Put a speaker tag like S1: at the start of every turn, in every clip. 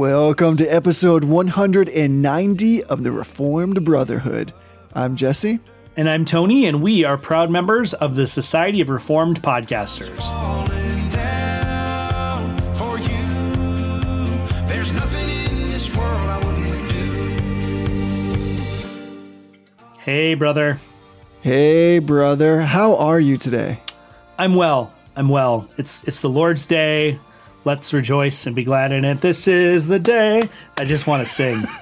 S1: Welcome to episode 190 of the Reformed Brotherhood. I'm Jesse.
S2: And I'm Tony, and we are proud members of the Society of Reformed Podcasters.
S3: falling down for you. There's nothing in this world I wouldn't do.
S2: Hey, brother.
S1: Hey, brother. How are you today?
S2: I'm well. I'm well. It's it's the Lord's Day. Let's rejoice and be glad in it. This is the day. I just want to sing.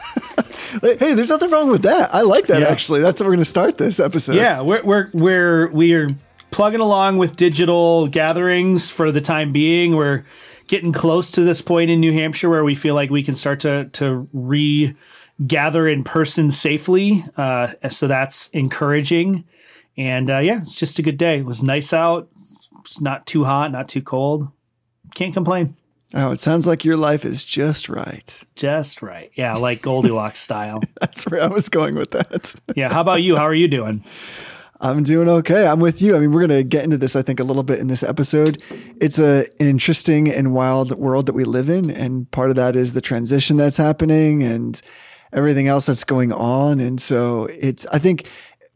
S1: Hey, there's nothing wrong with that. I like that
S2: Yeah.
S1: actually. That's how we're going to start this episode.
S2: yeah, we're we're we're we're plugging along with digital gatherings for the time being. We're getting close to this point in New Hampshire where we feel like we can start to to regather in person safely. Uh, so that's encouraging. And uh, yeah, it's just a good day. It was nice out. It's not too hot, not too cold. Can't complain.
S1: Oh, it sounds like your life is just right.
S2: Just right. Yeah, like Goldilocks style.
S1: That's where I was going with that.
S2: Yeah. How about you? How are you doing?
S1: I'm doing okay. I'm with you. I mean, we're going to get into this, I think, a little bit in this episode. It's a, an interesting and wild world that we live in. And part of that is the transition that's happening and everything else that's going on. And so it's, I think,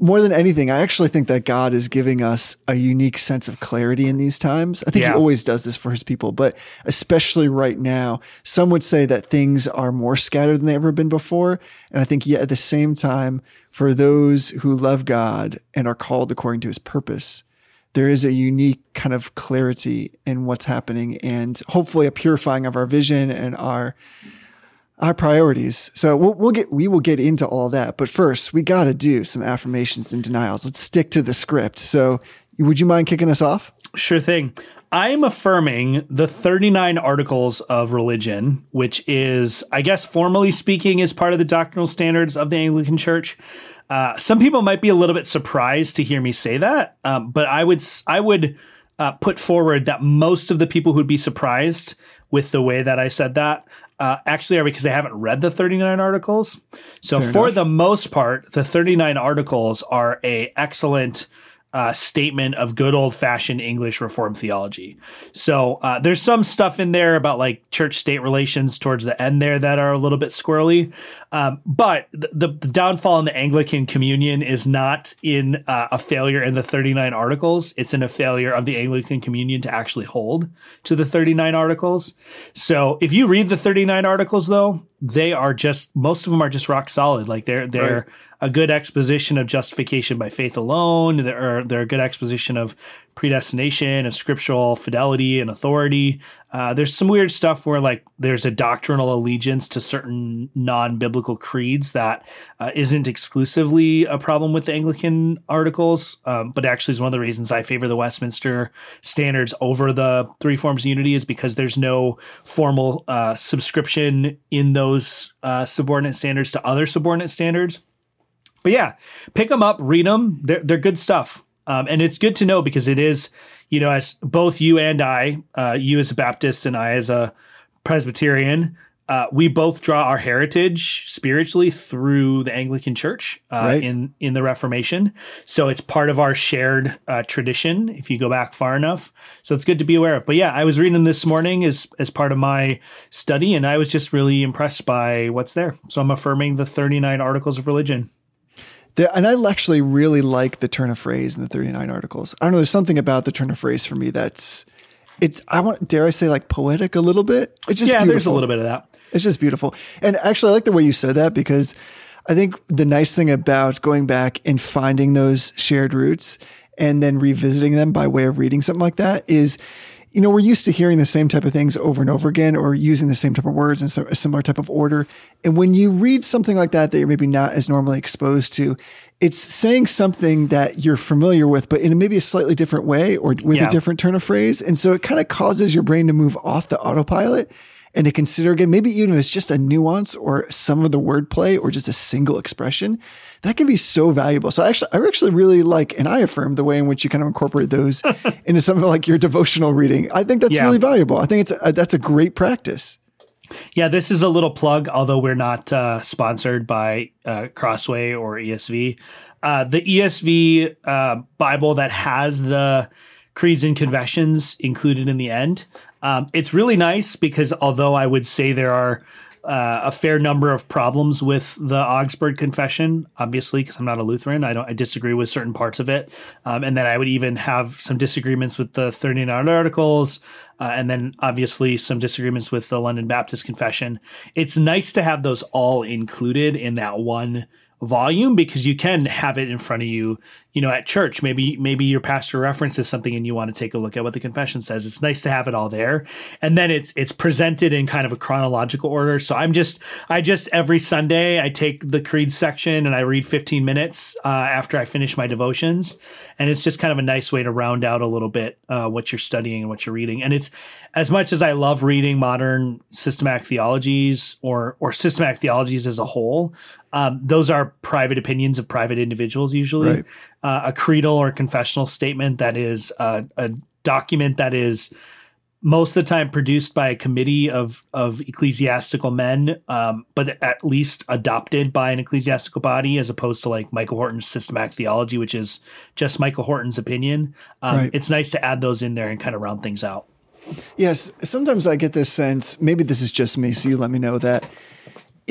S1: more than anything, I actually think that God is giving us a unique sense of clarity in these times. I think
S2: Yeah.
S1: He always does this for His people, but especially right now, some would say that things are more scattered than they ever been before. And I think, yet at the same time, for those who love God and are called according to His purpose, there is a unique kind of clarity in what's happening and hopefully a purifying of our vision and our our priorities. So we'll, we'll get we will get into all that, but first we got to do some affirmations and denials. Let's stick to the script. So would you mind kicking us off?
S2: Sure thing. I am affirming the 39 articles of religion, which is, I guess, formally speaking, is part of the doctrinal standards of the Anglican Church. Uh, some people might be a little bit surprised to hear me say that, um, but I would I would uh, put forward that most of the people who'd be surprised with the way that I said that uh, actually are because they haven't read the 39 articles. So
S1: Fair
S2: for
S1: enough.
S2: the most part, the 39 articles are a excellent uh, statement of good old fashioned English Reformed theology. So uh, there's some stuff in there about like church state relations towards the end there that are a little bit squirrely. Um, but the, the, downfall in the Anglican communion is not in uh, a failure in the 39 articles. It's in a failure of the Anglican communion to actually hold to the 39 articles. So if you read the 39 articles, though, they are just most of them are just rock solid. Like they're they're
S1: Right.
S2: A good exposition of justification by faith alone. They're they're a good exposition of predestination, and scriptural fidelity and authority. Uh, there's some weird stuff where like there's a doctrinal allegiance to certain non-biblical creeds that uh, isn't exclusively a problem with the Anglican articles, um, but actually is one of the reasons I favor the Westminster standards over the three forms of unity is because there's no formal uh, subscription in those uh, subordinate standards to other subordinate standards. But yeah, pick them up, read them. They're they're good stuff, um, and it's good to know because it is, you know, as both you and I, uh, you as a Baptist and I as a Presbyterian, uh, we both draw our heritage spiritually through the Anglican Church uh,
S1: Right.
S2: in in the Reformation. So it's part of our shared uh, tradition. If you go back far enough, so it's good to be aware of. But yeah, I was reading this morning as as part of my study, and I was just really impressed by what's there. So I'm affirming the 39 articles of religion.
S1: The, and I actually really like the turn of phrase in the 39 articles. I don't know. There's something about the turn of phrase for me that's it's I want dare I say like poetic a little bit. It's just
S2: yeah,
S1: beautiful.
S2: there's a little bit of that.
S1: It's just beautiful. And actually, I like the way you said that because I think the nice thing about going back and finding those shared roots and then revisiting them by way of reading something like that is, you know, we're used to hearing the same type of things over and over again or using the same type of words in some, a similar type of order. And when you read something like that that you're maybe not as normally exposed to, it's saying something that you're familiar with, but in maybe a slightly different way or with
S2: Yeah.
S1: a different turn of phrase. And so it kind of causes your brain to move off the autopilot and to consider again, maybe even if it's just a nuance or some of the wordplay or just a single expression, that can be so valuable. So I actually, I actually really like, and I affirm the way in which you kind of incorporate those into some of like your devotional reading. I think that's
S2: Yeah.
S1: really valuable. I think it's a, that's a great practice.
S2: Yeah, this is a little plug, although we're not uh, sponsored by uh, Crossway or ESV. Uh, the ESV uh, Bible that has the creeds and confessions included in the end. Um, it's really nice because although I would say there are uh, a fair number of problems with the Augsburg Confession, obviously, because I'm not a Lutheran. I don't. I disagree with certain parts of it, um, and then I would even have some disagreements with the 39 Articles, uh, and then obviously some disagreements with the London Baptist Confession. It's nice to have those all included in that one volume because you can have it in front of you you know at church maybe maybe your pastor references something and you want to take a look at what the confession says. It's nice to have it all there. And then it's it's presented in kind of a chronological order. So i'm just i just every sunday i take the creed section and i read 15 minutes uh, after i finish my devotions. And it's just kind of a nice way to round out a little bit uh, what you're studying and what you're reading. And it's as much as i love reading modern systematic theologies or or systematic theologies as a whole um, those are private opinions of private individuals usually.
S1: Right.
S2: Uh, a creedal or confessional statement that is uh, a document that is most of the time produced by a committee of of ecclesiastical men, um, but at least adopted by an ecclesiastical body, as opposed to like Michael Horton's systematic theology, which is just Michael Horton's opinion. Um,
S1: Right.
S2: It's nice to add those in there and kind of round things out.
S1: Yes, sometimes I get this sense, maybe this is just me, so you let me know that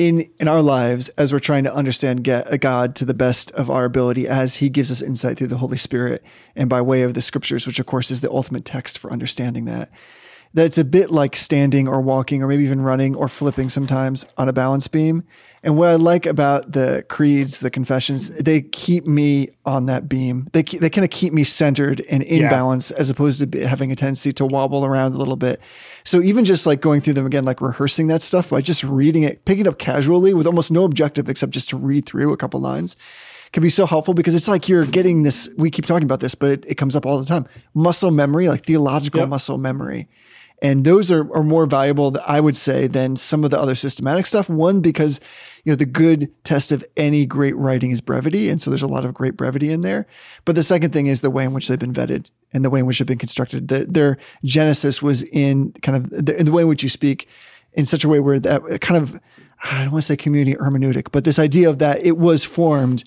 S1: in in our lives as we're trying to understand get, a uh, God to the best of our ability as he gives us insight through the Holy Spirit and by way of the scriptures, which of course is the ultimate text for understanding that. That it's a bit like standing or walking or maybe even running or flipping sometimes on a balance beam. And what I like about the creeds, the confessions, they keep me on that beam. They keep, they kind of keep me centered and in
S2: Yeah.
S1: balance as opposed to having a tendency to wobble around a little bit. So even just like going through them again, like rehearsing that stuff by just reading it, picking it up casually with almost no objective except just to read through a couple lines can be so helpful because it's like you're getting this. We keep talking about this, but it, it comes up all the time. Muscle memory, like theological
S2: Yep.
S1: muscle memory. And those are, are more valuable, I would say, than some of the other systematic stuff. One, because you know the good test of any great writing is brevity, and so there's a lot of great brevity in there. But the second thing is the way in which they've been vetted and the way in which they've been constructed. The, their genesis was in kind of the, in the way in which you speak in such a way where that uh, kind of I don't want to say community hermeneutic, but this idea of that it was formed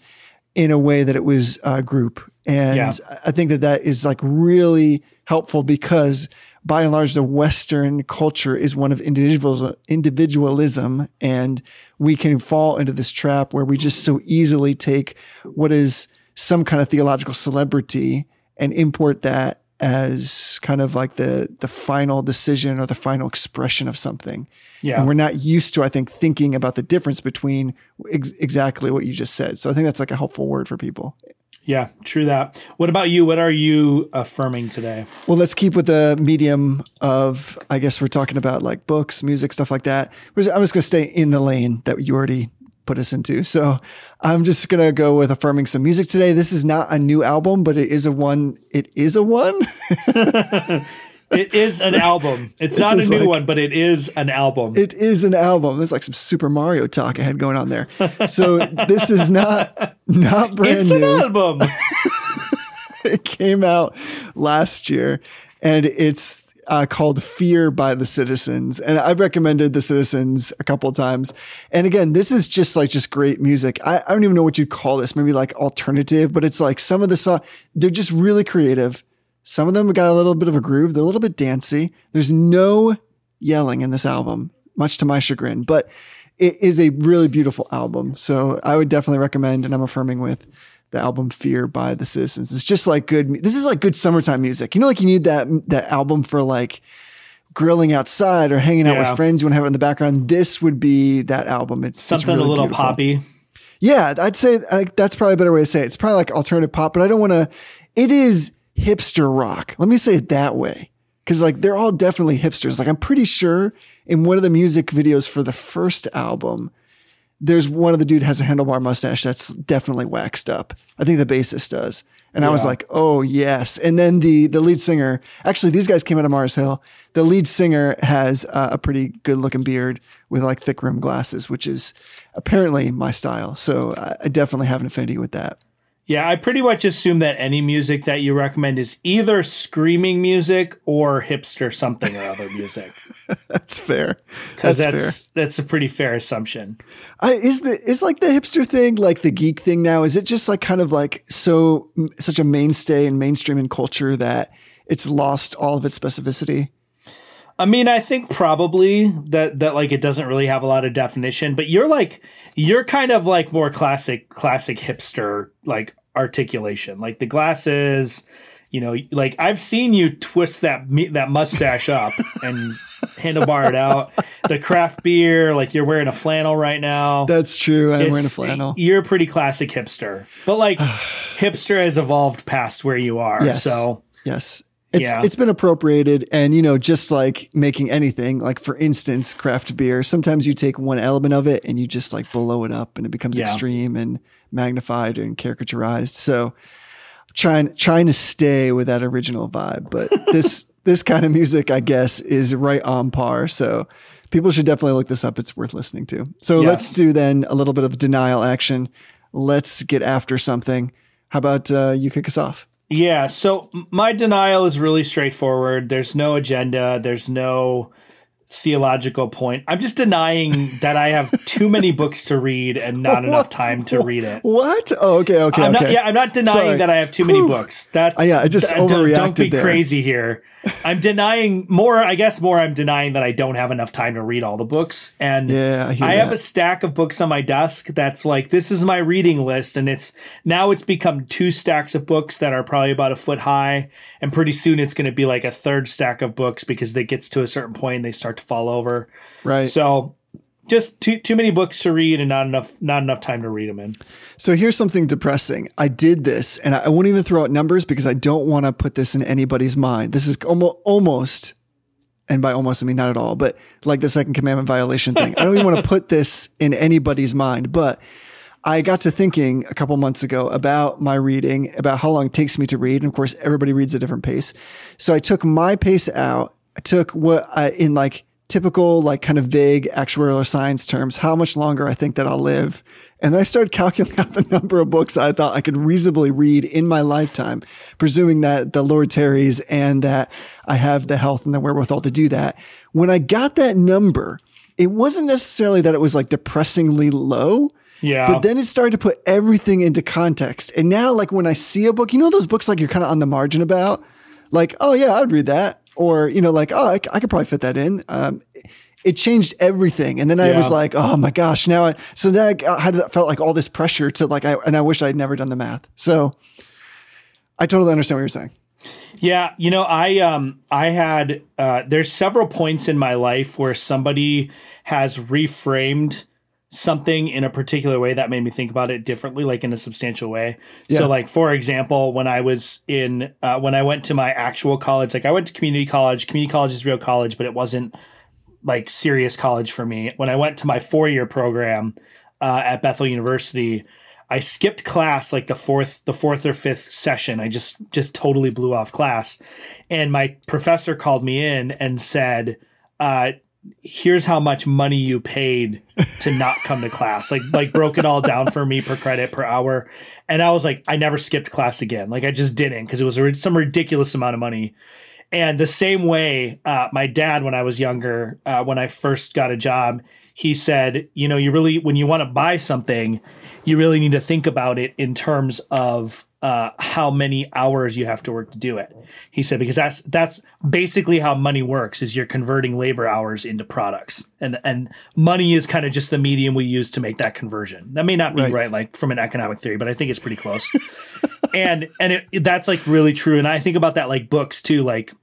S1: in a way that it was a group. And
S2: Yeah.
S1: I think that that is like really helpful because by and large, the Western culture is one of individualism. And we can fall into this trap where we just so easily take what is some kind of theological celebrity and import that as kind of like the the final decision or the final expression of something.
S2: Yeah.
S1: And we're not used to, I think, thinking about the difference between ex- exactly what you just said. So I think that's like a helpful word for people.
S2: Yeah, true that. What about you? What are you affirming today?
S1: Well, let's keep with the medium of, I guess we're talking about like books, music, stuff like that. I'm just going to stay in the lane that you already put us into. So I'm just going to go with affirming some music today. This is not a new album, but it is a one. It is a one.
S2: It is an album. It's not a new
S1: like-
S2: one, but it is an album.
S1: It is an album. There's like some Super Mario talk I had going on there. So this is not not brand
S2: it's
S1: new.
S2: It's an album.
S1: it came out last year and it's uh, called Fear by the Citizens. And I've recommended the Citizens a couple of times. And again, this is just like just great music. I, I don't even know what you'd call this, maybe like alternative, but it's like some of the song, they're just really creative. Some of them got a little bit of a groove. They're a little bit dancey. There's no yelling in this album, much to my chagrin, but it is a really beautiful album. So I would definitely recommend, and I'm affirming with the album Fear by the Citizens. It's just like good. This is like good summertime music. You know, like you need that that album for like grilling outside or hanging out
S2: Yeah.
S1: with friends. You want to have it in the background. This would be that album. It's it's
S2: Something
S1: really
S2: a little
S1: beautiful.
S2: poppy.
S1: Yeah, I'd say like, that's probably a better way to say it. It's probably like alternative pop, but I don't want to. It is hipster rock. Let me say it that way. Cause like they're all definitely hipsters. Like I'm pretty sure in one of the music videos for the first album, there's one of the dude has a handlebar mustache that's definitely waxed up. I think the bassist does. And I was like, oh yes. And then the the lead singer, actually these guys came out of Mars Hill. The lead singer has uh, a pretty good looking beard with like thick rimmed glasses, which is apparently my style. So I, I definitely have an affinity with that.
S2: Yeah, I pretty much assume that any music that you recommend is either screaming music or hipster something or other music.
S1: That's fair.
S2: Because
S1: That's,
S2: that's
S1: fair.
S2: that's, a pretty fair assumption.
S1: I, is the is like the hipster thing like the geek thing now? Is it just like kind of like so such a mainstay and mainstream in culture that it's lost all of its specificity?
S2: I mean, I think probably that that like it doesn't really have a lot of definition, but you're like you're kind of like more classic classic hipster like articulation. Like the glasses, you know, like I've seen you twist that that mustache up and handlebar it out. The craft beer, like you're wearing a flannel right now.
S1: That's true. I'm wearing a flannel.
S2: You're a pretty classic hipster, but like hipster has evolved past where you are.
S1: Yes.
S2: So
S1: Yes. It's,
S2: Yeah.
S1: it's been appropriated and you know just like making anything like for instance craft beer sometimes you take one element of it and you just like blow it up and it becomes
S2: Yeah.
S1: extreme and magnified and caricaturized. So trying trying to stay with that original vibe but this this kind of music i guess is right on par. So people should definitely look this up. It's worth listening to. So
S2: Yes.
S1: let's do then a little bit of denial action. Let's get after something. How about uh, you kick us off
S2: Yeah, so my denial is really straightforward. There's no agenda, there's no theological point. I'm just denying that I have too many books to read and not enough time to read it.
S1: What? Oh, okay, okay,
S2: I'm
S1: okay.
S2: not yeah, I'm not denying
S1: Sorry.
S2: that I have too many
S1: Whew.
S2: books. That's
S1: Uh, yeah, I just
S2: d- d- Don't be
S1: there.
S2: crazy here. I'm denying more, I guess more I'm denying that I don't have enough time to read all the books. And
S1: Yeah, I hear
S2: have a stack of books on my desk that's like this is my reading list and it's now it's become two stacks of books that are probably about a foot high and pretty soon it's going to be like a third stack of books because it gets to a certain point and they start to fall over.
S1: Right. So,
S2: just too too many books to read and not enough not enough time to read them in.
S1: So here's something depressing. I did this, and I, I won't even throw out numbers because I don't want to put this in anybody's mind. This is almost, almost, and by almost I mean not at all, but like the second commandment violation thing. I don't even want to put this in anybody's mind, but. I got to thinking a couple months ago about my reading, about how long it takes me to read. And of course, everybody reads at a different pace. So I took my pace out. I took what I, in like typical, like kind of vague actuarial science terms, how much longer I think that I'll live. And then I started calculating out the number of books that I thought I could reasonably read in my lifetime, presuming that the Lord tarries and that I have the health and the wherewithal to do that. When I got that number, it wasn't necessarily that it was like depressingly low.
S2: Yeah.
S1: But then it started to put everything into context. And now, like when I see a book, you know, those books like you're kind of on the margin about, like, oh, yeah, I would read that. Or, you know, like, oh, I could probably fit that in. Um, it changed everything. And then I
S2: Yeah.
S1: was like, oh my gosh, now I, so then I had felt like all this pressure to like, I, and I wish I'd never done the math. So I totally understand what you're saying.
S2: Yeah, you know, I um I had uh there's several points in my life where somebody has reframed something in a particular way that made me think about it differently like in a substantial way.
S1: Yeah.
S2: So like for example, when I was in uh when I went to my actual college, like I went to community college. Community college is real college, but it wasn't like serious college for me. When I went to my 4-year program uh at Bethel University, I skipped class like the fourth the fourth or fifth session. I just just totally blew off class. And my professor called me in and said, uh, here's how much money you paid to not come to class. Like like broke it all down for me per credit per hour. And I was like, I never skipped class again. Like I just didn't because it was some ridiculous amount of money. And the same way, uh, my dad, when I was younger, uh, when I first got a job, he said, you know, you really, when you want to buy something, you really need to think about it in terms of uh, how many hours you have to work to do it. He said because that's that's basically how money works: is you're converting labor hours into products, and and money is kind of just the medium we use to make that conversion. That may not be
S1: Right.
S2: right, like from an economic theory, but I think it's pretty close. and and it, that's like really true. And I think about that like books too, like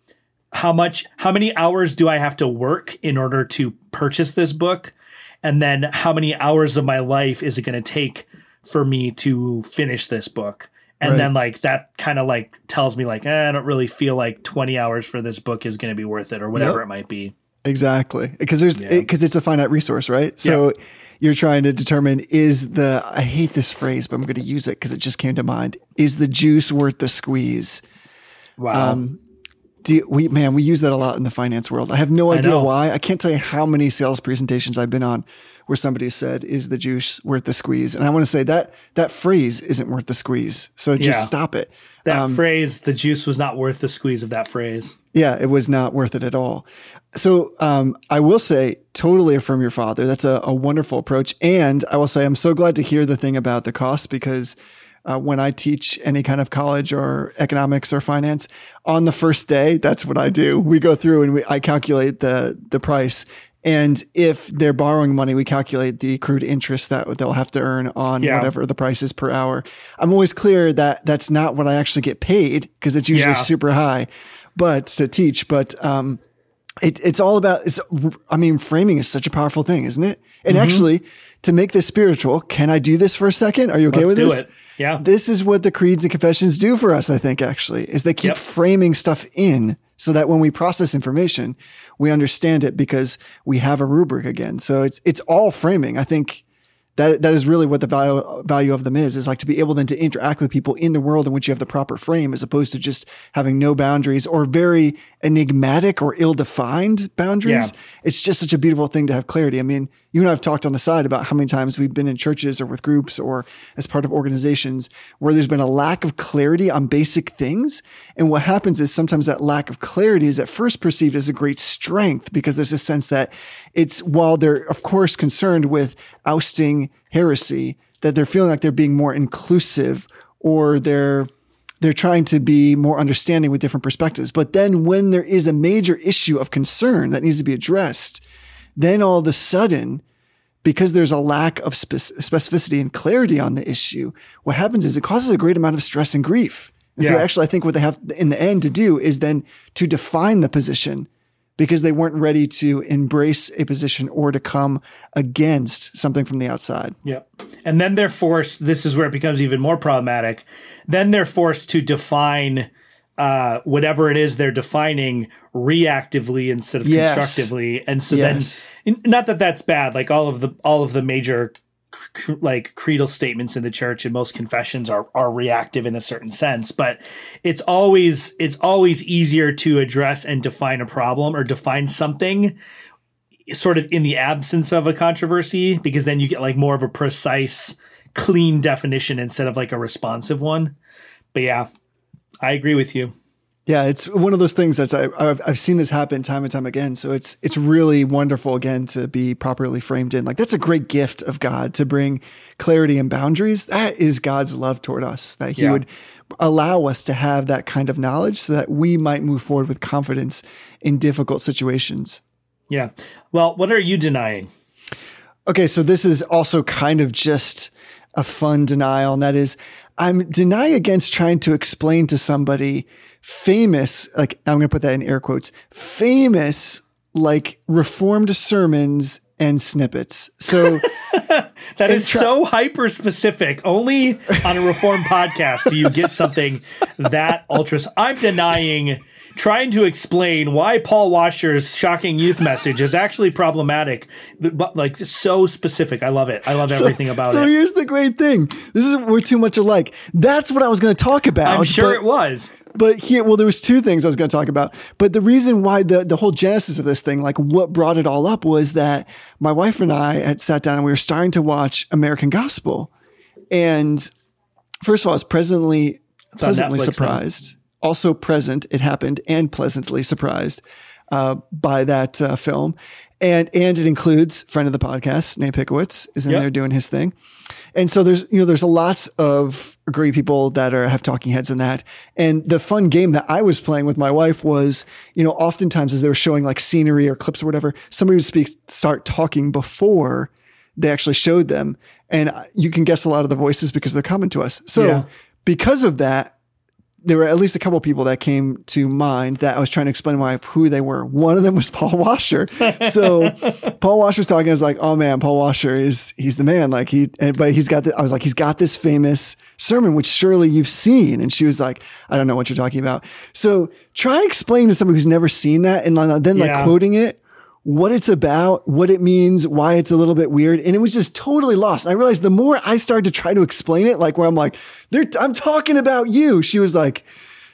S2: how much how many hours do I have to work in order to purchase this book? And then how many hours of my life is it going to take for me to finish this book? And
S1: Right.
S2: then like that kind of like tells me like eh, I don't really feel like 20 hours for this book is going to be worth it or whatever
S1: Yep.
S2: it might be.
S1: Exactly. Because there's
S2: Yeah.
S1: because it's a finite resource, right? So you're trying to determine is the I hate this phrase, but I'm going to use it because it just came to mind. Is the juice worth the squeeze?
S2: Wow.
S1: Um, do you, we man, we use that a lot in the finance world. I have no idea
S2: know.
S1: why. I can't tell you how many sales presentations I've been on where somebody said, "Is the juice worth the squeeze?" And I want to say that that phrase isn't worth the squeeze. So just
S2: Yeah.
S1: stop it.
S2: that
S1: um,
S2: phrase, the juice was not worth the squeeze of that phrase.
S1: Yeah, it was not worth it at all. So um, I will say, totally affirm your father. That's a, a wonderful approach. And I will say, I'm so glad to hear the thing about the cost because uh, when I teach any kind of college or economics or finance. On the first day, that's what I do. We go through and we, I calculate the the price. And if they're borrowing money, we calculate the accrued interest that they'll have to earn on
S2: Yeah.
S1: whatever the price is per hour. I'm always clear that that's not what I actually get paid because it's usually
S2: Yeah.
S1: super high, but to teach. But um, it, it's all about it's i mean framing is such a powerful thing isn't it and
S2: Mm-hmm.
S1: actually to make this spiritual can i do this for a second are you okay
S2: Let's
S1: with
S2: do
S1: this
S2: it. Yeah.
S1: this is what the creeds and confessions do for us i think actually is they keep
S2: Yep.
S1: framing stuff in so that when we process information we understand it because we have a rubric again so it's it's all framing i think that that is really what the value value of them is is like to be able then to interact with people in the world in which you have the proper frame as opposed to just having no boundaries or very enigmatic or ill-defined boundaries.
S2: Yeah.
S1: it's just such a beautiful thing to have clarity. I mean you and i've talked on the side about how many times we've been in churches or with groups or as part of organizations where there's been a lack of clarity on basic things. And what happens is sometimes that lack of clarity is at first perceived as a great strength because there's a sense that it's while they're of course concerned with ousting heresy that they're feeling like they're being more inclusive or they're they're trying to be more understanding with different perspectives. But then when there is a major issue of concern that needs to be addressed, then all of a sudden, because there's a lack of spec- specificity and clarity on the issue, what happens is it causes a great amount of stress and grief. And so actually, I think what they have in the end to do is then to define the position because they weren't ready to embrace a position or to come against something from the outside.
S2: Yep. And then they're forced, this is where it becomes even more problematic. Then they're forced to define uh, whatever it is they're defining reactively instead of
S1: Yes.
S2: constructively. And so
S1: Yes.
S2: then, not that that's bad, like all of the, all of the major like creedal statements in the church and most confessions are are reactive in a certain sense but it's always it's always easier to address and define a problem or define something sort of in the absence of a controversy because then you get like more of a precise clean definition instead of like a responsive one. But yeah i agree with you
S1: Yeah, it's one of those things that's I, I've I've seen this happen time and time again. So it's it's really wonderful again to be properly framed in. Like that's a great gift of God to bring clarity and boundaries. That is God's love toward us. That He
S2: Yeah.
S1: would allow us to have that kind of knowledge, so that we might move forward with confidence in difficult situations.
S2: yeah well what are you denying
S1: Okay, so this is also kind of just a fun denial, and that is I'm denying against trying to explain to somebody famous, like I'm going to put that in air quotes, famous, like reformed sermons and snippets. So
S2: that is
S1: try-
S2: so hyper specific. Only on a reformed podcast do you get something that ultra. I'm denying trying to explain why Paul Washer's shocking youth message is actually problematic, but, but, like so specific. I love it. I love everything about
S1: so
S2: it.
S1: So here's the great thing. This is we're too much alike. That's what I was going to talk about.
S2: I'm sure
S1: but-
S2: it was.
S1: but here well there was two things i was going to talk about but the reason why the the whole genesis of this thing like what brought it all up was that my wife and i had sat down and we were starting to watch american gospel and first of all i was presently
S2: on
S1: pleasantly
S2: surprised now.
S1: Also present it happened and pleasantly surprised uh, by that uh, film. And and it includes friend of the podcast nate pickowicz is in
S2: Yep.
S1: there doing his thing. And so there's you know there's a lots of great people that are have talking heads in that. And the fun game that i was playing with my wife was you know oftentimes as they were showing like scenery or clips or whatever somebody would speak start talking before they actually showed them. And you can guess a lot of the voices because they're coming to us. So
S2: Yeah.
S1: because of that there were at least a couple of people that came to mind that I was trying to explain why who they were. One of them was Paul Washer. So Paul Washer's talking. I was like, oh man, Paul Washer is he's the man. Like he, but he's got. The, I was like, he's got this famous sermon, which surely you've seen. And she was like, I don't know what you're talking about. So try explaining to somebody who's never seen that, and then like
S2: Yeah.
S1: quoting it what it's about, what it means, why it's a little bit weird. And it was just totally lost. And I realized the more I started to try to explain it, like where I'm like, "They're- I'm talking about you. She was like,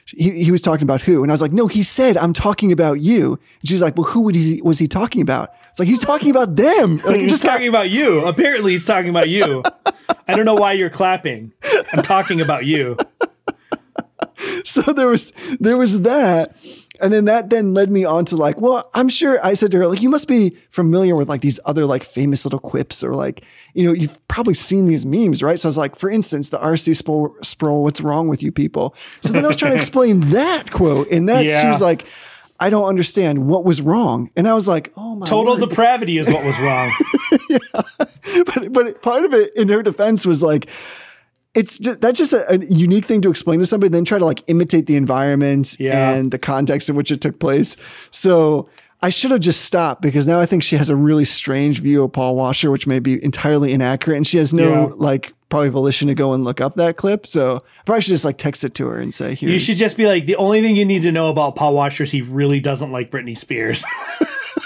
S1: he, he was talking about who? And I was like, no, he said, I'm talking about you. And she's like, well, who would he, was he talking about? It's like, he's talking about them. Like,
S2: He's
S1: just
S2: talking about you. Apparently, he's talking about you. I don't know why you're clapping. I'm talking about you.
S1: so there was there was that And then that then led me on to like, well, I'm sure I said to her, like, you must be familiar with like these other like famous little quips or like, you know, you've probably seen these memes, right? So I was like, for instance, the RC Sproul, Sproul what's wrong with you people? So then I was trying to explain that quote and that she was like, I don't understand what was wrong. And I was like, oh my
S2: Total
S1: word.
S2: depravity is what was wrong.
S1: but but part of it in her defense was like it's just, that's just a, a unique thing to explain to somebody then try to like imitate the environment
S2: Yeah.
S1: and the context in which it took place so i should have just stopped because now i think she has a really strange view of paul washer which may be entirely inaccurate and she has no
S2: Yeah.
S1: like probably volition to go and look up that clip so i probably should just like text it to her and say here
S2: You should just be like, the only thing you need to know about Paul Washer is he really doesn't like Britney Spears.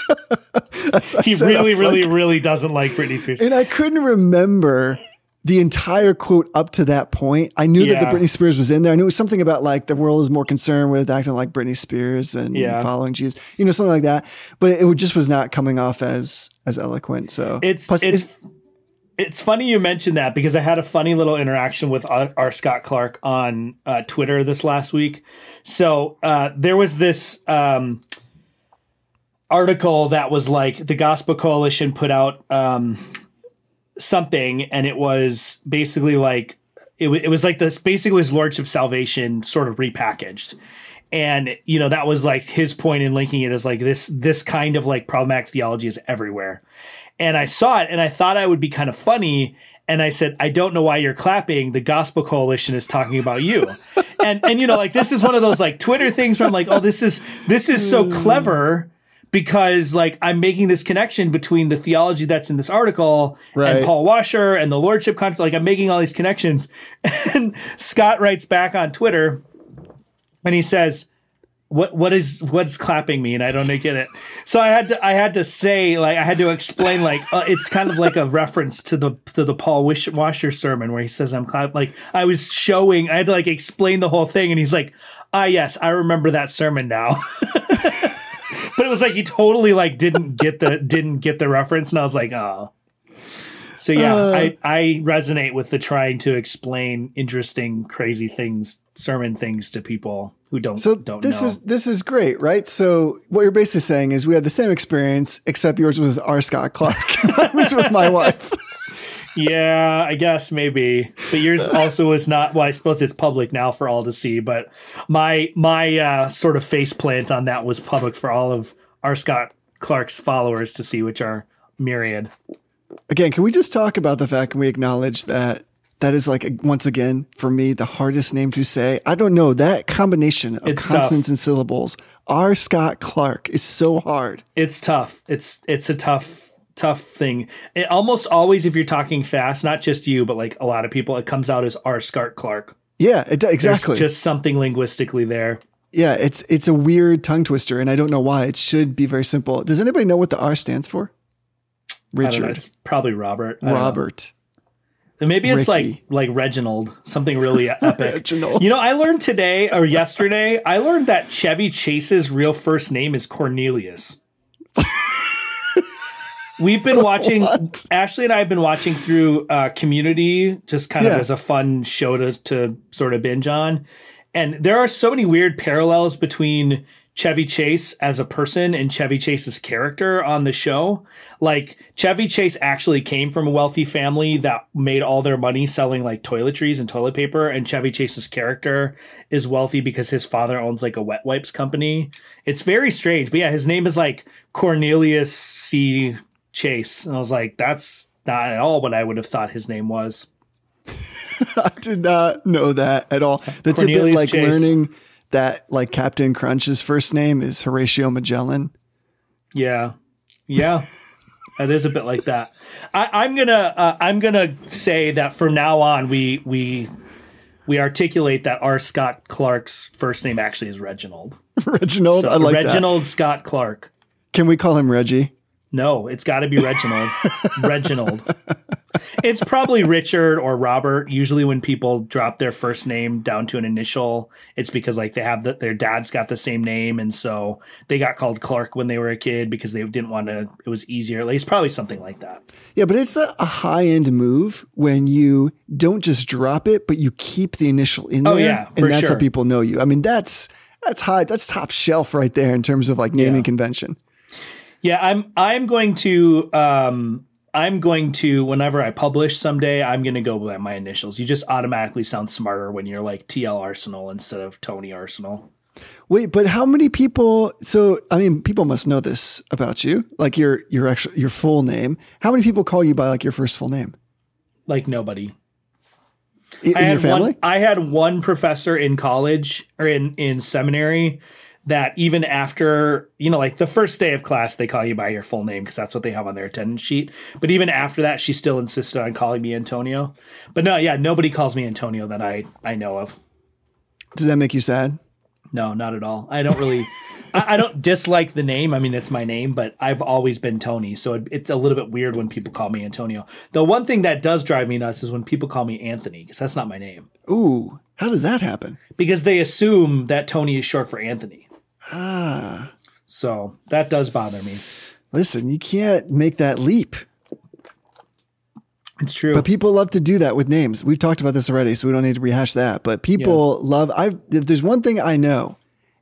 S2: he really, really, really doesn't like Britney Spears.
S1: And I couldn't remember the entire quote up to that point. I knew that the Britney Spears was in there. I knew it was something about like the world is more concerned with acting like Britney Spears and
S2: Yeah.
S1: following Jesus, you know, something like that. But it just was not coming off as as eloquent. So
S2: It's
S1: Plus,
S2: it's it's funny you mentioned that because I had a funny little interaction with our, R. Scott Clark on uh, Twitter this last week. So uh, there was this um, article that was like the Gospel Coalition put out um, something, and it was basically like it, wa- it was like this basically his Lordship Salvation sort of repackaged. And you know that was like his point in linking it as like this this kind of like problematic theology is everywhere and I saw it and I thought I would be kind of funny. And I said, I don't know why you're clapping. The Gospel Coalition is talking about you. and and you know, like this is one of those like Twitter things where I'm like, oh, this is this is so hmm. clever because like I'm making this connection between the theology that's in this article
S1: Right.
S2: and Paul Washer and the Lordship contract. Like I'm making all these connections. And Scott writes back on Twitter and he says, what what is what's clapping me and I don't get it. So I had to I had to say like I had to explain like uh, it's kind of like a reference to the to the Paul Wish, Washer sermon where he says I'm clap like I was showing I had to like explain the whole thing and he's like ah yes I remember that sermon now. but it was like he totally like didn't get the didn't get the reference and I was like oh. So yeah,
S1: Uh.
S2: I I resonate with the trying to explain interesting crazy things sermon things to people who don't
S1: so
S2: don't
S1: this
S2: know.
S1: is this is great, right? So what you're basically saying is we had the same experience, except yours was with R. Scott Clark. I was with my wife.
S2: Yeah, I guess maybe. But yours also is not. Well, I suppose it's public now for all to see. But my my uh, sort of face plant on that was public for all of R. Scott Clark's followers to see, which are myriad.
S1: Again, can we just talk about the fact and we acknowledge that that is like once again for me the hardest name to say. I don't know that combination of
S2: It's
S1: consonants and syllables. R. Scott Clark is so hard.
S2: It's tough. It's it's a tough tough thing. It almost always, if you're talking fast, not just you, but like a lot of people, it comes out as R. Scott Clark.
S1: Yeah, it, do-
S2: There's
S1: exactly.
S2: just something linguistically there.
S1: yeah, it's it's a weird tongue twister, and I don't know why. It should be very simple. Does anybody know what the R stands for?
S2: Know,
S1: Richard,
S2: it's probably Robert.
S1: Robert.
S2: Maybe it's
S1: Ricky.
S2: like like Reginald, something really epic.
S1: Reginald.
S2: You know, I learned today or yesterday, I learned that Chevy Chase's real first name is Cornelius. We've been watching
S1: What?
S2: Ashley and I have been watching through uh, Community, just kind
S1: Yeah.
S2: of as a fun show to to sort of binge on. And there are so many weird parallels between Chevy Chase as a person and Chevy Chase's character on the show. Like Chevy Chase actually came from a wealthy family that made all their money selling like toiletries and toilet paper, and Chevy Chase's character is wealthy because his father owns like a wet wipes company. It's very strange, but yeah, his name is like Cornelius C. Chase, and I was like, that's not at all what I would have thought his name was.
S1: I did not know that at all. That's a bit like
S2: Chase.
S1: learning that like Captain Crunch's first name is Horatio Magellan.
S2: Yeah, yeah, it is a bit like that. I, I'm gonna uh, I'm gonna say that from now on we we we articulate that R. Scott Clark's first name actually is Reginald.
S1: Reginald.
S2: So,
S1: I like
S2: Reginald Scott Clark.
S1: Can we call him Reggie?
S2: No, it's got to be Reginald. Reginald. It's probably Richard or Robert. Usually, when people drop their first name down to an initial, it's because like they have the, their dad's got the same name, and so they got called Clark when they were a kid because they didn't want to. It was easier. Like, it's probably something like that.
S1: Yeah, but it's a, a high end move when you don't just drop it, but you keep the initial in oh, there.
S2: Oh, yeah,
S1: and that's how people know you. I mean, that's that's high. That's top shelf right there in terms of like naming
S2: Yeah.
S1: convention.
S2: Yeah, I'm I'm going to um I'm going to whenever I publish someday, I'm going to go by my initials. You just automatically sound smarter when you're like TL Arsenal instead of Tony Arsenal.
S1: Wait, but how many people? So, I mean, people must know this about you, like your your actual your full name. How many people call you by like your first full name
S2: Like nobody.
S1: I- in
S2: I
S1: your
S2: had
S1: family?
S2: one I had one professor in college or in in seminary that even after, you know, like the first day of class they call you by your full name because that's what they have on their attendance sheet. But even after that she still insisted on calling me Antonio. But no, yeah, nobody calls me Antonio that I I know of.
S1: Does that make you sad?
S2: No, not at all. I don't really. I, I don't dislike the name. I mean, it's my name, but I've always been Tony, so it, it's a little bit weird when people call me Antonio. The one thing that does drive me nuts is when people call me Anthony, because that's not my name.
S1: Ooh, how does that happen?
S2: Because they assume that Tony is short for Anthony.
S1: Ah,
S2: So that does bother me.
S1: listen, you can't make that leap.
S2: It's true.
S1: But people love to do that with names. We've talked about this already, so we don't need to rehash that. But people love. I've if there's one thing I know,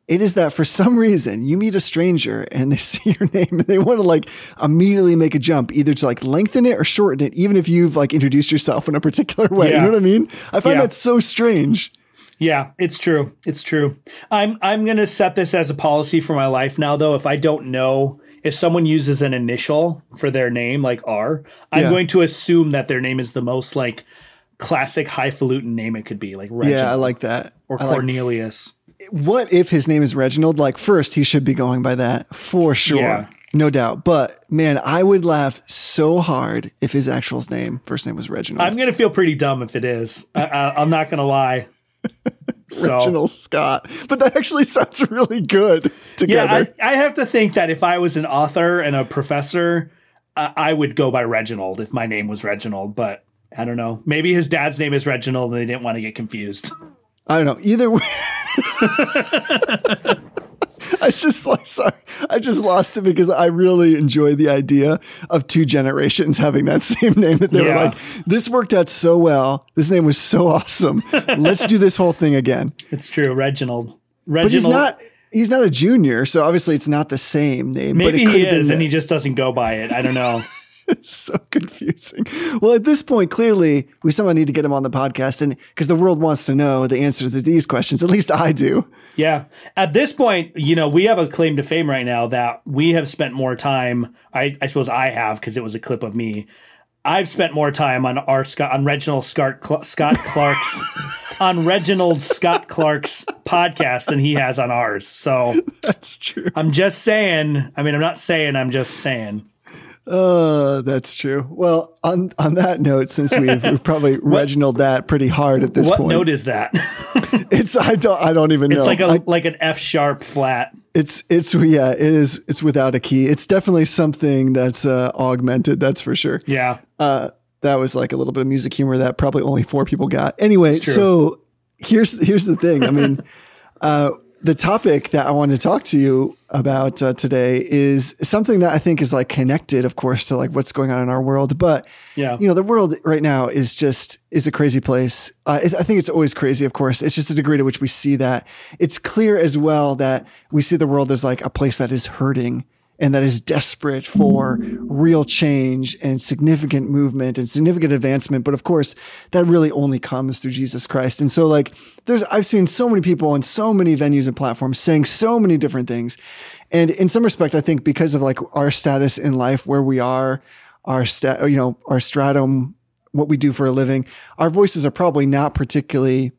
S1: it is that for some reason you meet a stranger and they see your name and they want to like immediately make a jump, either to like lengthen it or shorten it, even if you've like introduced yourself in a particular way. You know what I mean? I find
S2: Yeah.
S1: that so strange.
S2: Yeah, it's true. It's true. I'm I'm going to set this as a policy for my life now though. If I don't know if someone uses an initial for their name like R, I'm
S1: Yeah.
S2: going to assume that their name is the most like classic highfalutin name it could be, like Reginald
S1: Yeah, I like that.
S2: or
S1: I like-
S2: Cornelius.
S1: what if his name is Reginald? Like, first, he should be going by that for sure.
S2: Yeah.
S1: No doubt. But man, I would laugh so hard if his actual name, first name was Reginald.
S2: I'm going to feel pretty dumb if it is. I, I, I'm not going to lie. So
S1: Reginald Scott. But that actually sounds really good
S2: yeah. I, I have to think that if I was an author and a professor, I, I would go by Reginald if my name was Reginald. But I don't know. Maybe his dad's name is Reginald and they didn't want to get confused.
S1: I, don't know. Either way. I just like sorry. I just lost it because I really enjoy the idea of two generations having that same name that they were like, this worked out so well. This name was so awesome. Let's do this whole thing again.
S2: It's true, Reginald. Reginald.
S1: But he's not he's not a junior, so obviously it's not the same name. but
S2: Maybe he is, and he just doesn't go by it. I don't know.
S1: So confusing. Well, at this point, clearly we somehow need to get him on the podcast, and because the world wants to know the answer to these questions. At least I do.
S2: yeah. At this point, you know, we have a claim to fame right now that we have spent more time. I, I suppose I have because it was a clip of me. I've spent more time on R. Scott on Reginald Scott Cl- Scott Clark's on Reginald Scott Clark's podcast than he has on ours. So
S1: That's true.
S2: I'm just saying. I mean, I'm not saying. I'm just saying.
S1: Uh, that's true. Well, on on that note, since we've, we've probably Reginald that pretty hard at this
S2: What
S1: point, What
S2: note is that?
S1: it's I don't I don't even know.
S2: it's like a
S1: I-
S2: like an F sharp flat.
S1: it's it's yeah, it is. It's without a key. It's definitely something that's uh, augmented. That's for sure.
S2: Yeah.
S1: uh, that was like a little bit of music humor that probably only four people got. Anyway, so here's here's the thing. I mean, uh, the topic that I want to talk to you about uh, today is something that I think is like connected, of course, to like what's going on in our world. But
S2: Yeah.
S1: you know, the world right now is just is a crazy place. Uh, I think it's always crazy. Of course, it's just a degree to which we see that. It's clear as well that we see the world as like a place that is hurting and that is desperate for real change and significant movement and significant advancement. But of course, that really only comes through Jesus Christ. And so, like, there's I've seen so many people on so many venues and platforms saying so many different things. And in some respect, I think because of like our status in life, where we are, our stat, you know, our stratum, what we do for a living, our voices are probably not particularly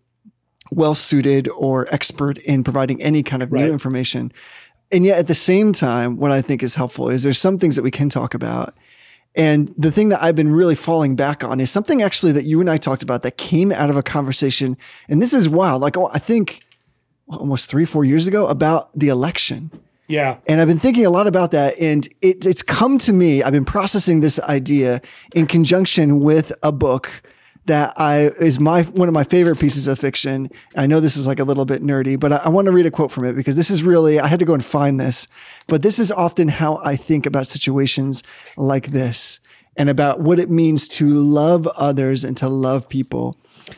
S1: well suited or expert in providing any kind of
S2: Right.
S1: new information. And yet at the same time, what I think is helpful is there's some things that we can talk about. And the thing that I've been really falling back on is something actually that you and I talked about that came out of a conversation. And this is wild. Like, oh, I think almost three, four years ago about the election.
S2: Yeah.
S1: And I've been thinking a lot about that. And it, it's come to me. I've been processing this idea in conjunction with a book that I is my one of my favorite pieces of fiction. I know this is like a little bit nerdy, but I, I want to read a quote from it because this is really I had to go and find this. But this is often how I think about situations like this. and about what it means to love others and to love people.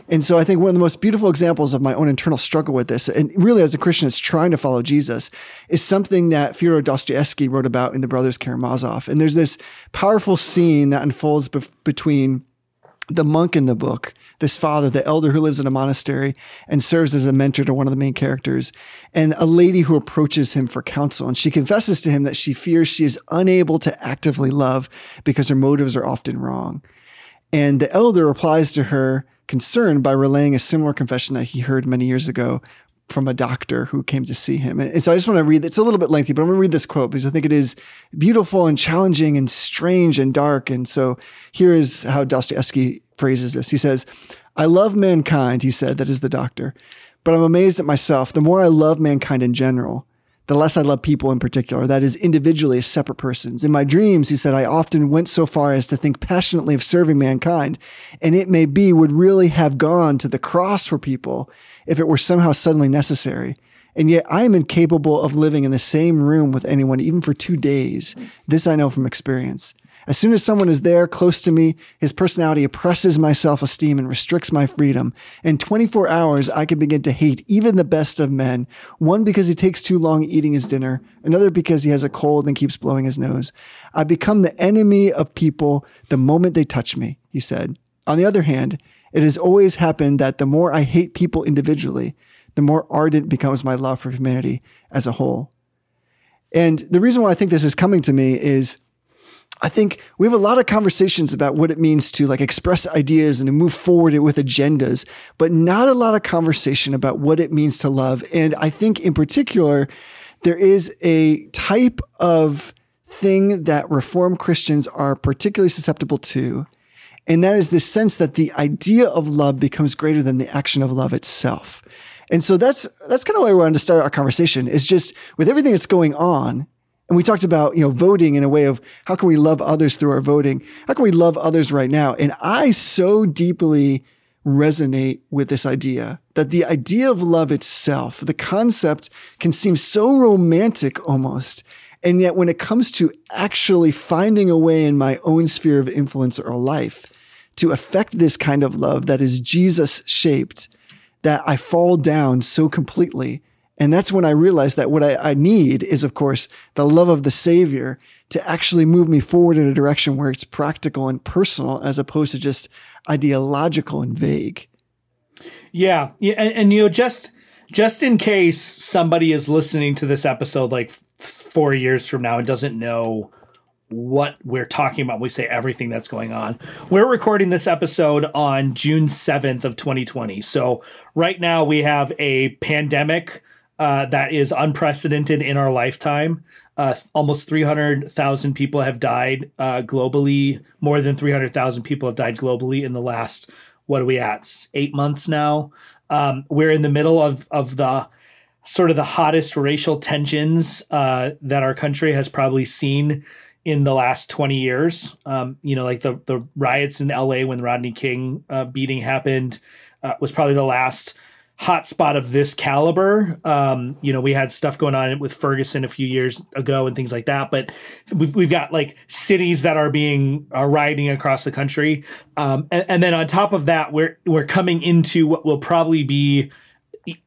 S1: And so I think one of the most beautiful examples of my own internal struggle with this, and really as a Christian is trying to follow Jesus, is something that Fyodor Dostoevsky wrote about in The Brothers Karamazov. And there's this powerful scene that unfolds between the monk in the book, this father, the elder who lives in a monastery and serves as a mentor to one of the main characters, and a lady who approaches him for counsel. And she confesses to him that she fears she is unable to actively love because her motives are often wrong. And the elder replies to her concern by relaying a similar confession that he heard many years ago from a doctor who came to see him. And so I just want to read, it's a little bit lengthy, but I'm going to read this quote because I think it is beautiful and challenging and strange and dark. And so here is how Dostoevsky phrases this. He says, I love mankind, he said, that is the doctor, but I'm amazed at myself. The more I love mankind in general, the less I love people in particular, that is, individually as separate persons. In my dreams, he said, I often went so far as to think passionately of serving mankind, and it may be would really have gone to the cross for people if it were somehow suddenly necessary. And yet I am incapable of living in the same room with anyone, even for two days. This I know from experience. As soon as someone is there close to me, his personality oppresses my self esteem and restricts my freedom. In 24 hours, I can begin to hate even the best of men. One because he takes too long eating his dinner, another because he has a cold and keeps blowing his nose. I become the enemy of people the moment they touch me, he said. On the other hand, it has always happened that the more I hate people individually, the more ardent becomes my love for humanity as a whole. And the reason why I think this is coming to me is I think we have a lot of conversations about what it means to like express ideas and to move forward with agendas, but not a lot of conversation about what it means to love. And I think in particular, there is a type of thing that Reformed Christians are particularly susceptible to. And that is this sense that the idea of love becomes greater than the action of love itself. And so that's that's kind of why we wanted to start our conversation is just with everything that's going on and we talked about, you know, voting in a way of how can we love others through our voting? How can we love others right now? And I so deeply resonate with this idea that the idea of love itself, the concept can seem so romantic almost. And yet when it comes to actually finding a way in my own sphere of influence or life to affect this kind of love that is Jesus shaped, that I fall down so completely and that's when I realized that what I, I, need is, of course, the love of the Savior to actually move me forward in a direction where it's practical and personal as opposed to just ideological and vague.
S2: Yeah. Yeah. And, and you know, just just in case somebody is listening to this episode like four years from now and doesn't know what we're talking about we say everything that's going on we're recording this episode on june 7th of 2020 so right now we have a pandemic uh, that is unprecedented in our lifetime. Uh, almost 300,000 people have died uh, globally. More than 300,000 people have died globally in the last, what are we at? Eight months now. Um, we're in the middle of, of the sort of the hottest racial tensions uh, that our country has probably seen in the last 20 years. Um, you know, like the, the riots in LA when Rodney King uh, beating happened uh, was probably the last hotspot of this caliber. Um, you know, we had stuff going on with Ferguson a few years ago and things like that, but we've, we've got like cities that are being are rioting across the country. Um, and, and then on top of that, we're we're coming into what will probably be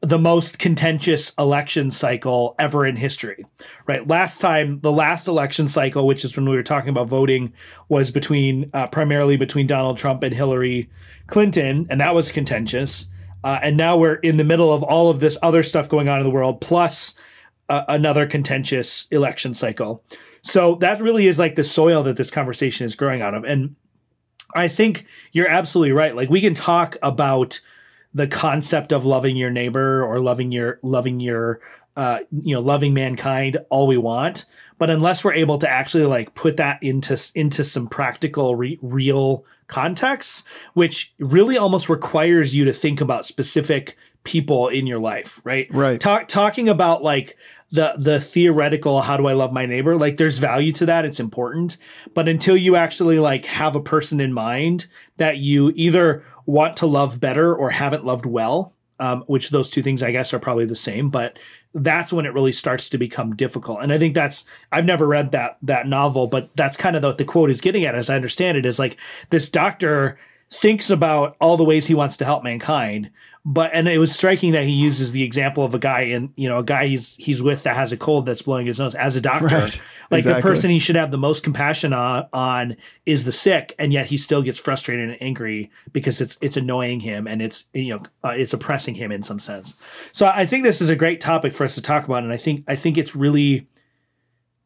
S2: the most contentious election cycle ever in history, right? Last time, the last election cycle, which is when we were talking about voting, was between uh, primarily between Donald Trump and Hillary Clinton, and that was contentious. Uh, and now we're in the middle of all of this other stuff going on in the world, plus uh, another contentious election cycle. So that really is like the soil that this conversation is growing out of. And I think you're absolutely right. Like we can talk about the concept of loving your neighbor or loving your loving your uh, you know loving mankind all we want but unless we're able to actually like put that into into some practical re- real context which really almost requires you to think about specific people in your life right?
S1: Right.
S2: Talk, talking about like the the theoretical how do i love my neighbor? Like there's value to that. It's important. But until you actually like have a person in mind that you either want to love better or haven't loved well um, which those two things I guess are probably the same, but that's when it really starts to become difficult. And I think that's I've never read that that novel, but that's kind of what the quote is getting at, as I understand it, is like this doctor thinks about all the ways he wants to help mankind, but and it was striking that he uses the example of a guy in you know a guy he's he's with that has a cold that's blowing his nose as a doctor.
S1: Right.
S2: like the person he should have the most compassion on, on is the sick and yet he still gets frustrated and angry because it's it's annoying him and it's you know uh, it's oppressing him in some sense. So i think this is a great topic for us to talk about and i think i think it's really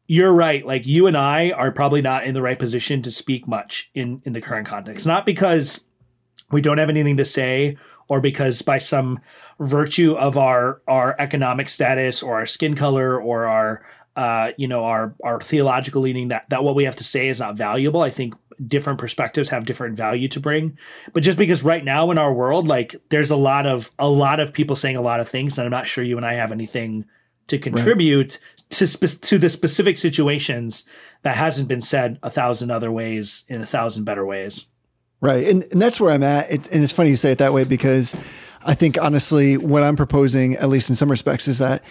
S2: you're right like you and i are probably not in the right position to speak much in in the current context. Not because we don't have anything to say or because by some virtue of our our economic status or our skin color or our uh, you know our our theological leaning that that what we have to say is not valuable i think different perspectives have different value to bring. But just because right now in our world like there's a lot of a lot of people saying a lot of things and i'm not sure you and i have anything to contribute to spe- to the specific situations that hasn't been said a thousand other ways in a thousand better ways
S1: Right. And, and that's where I'm at. It, and it's funny you say it that way because I think honestly, what I'm proposing, at least in some respects, is that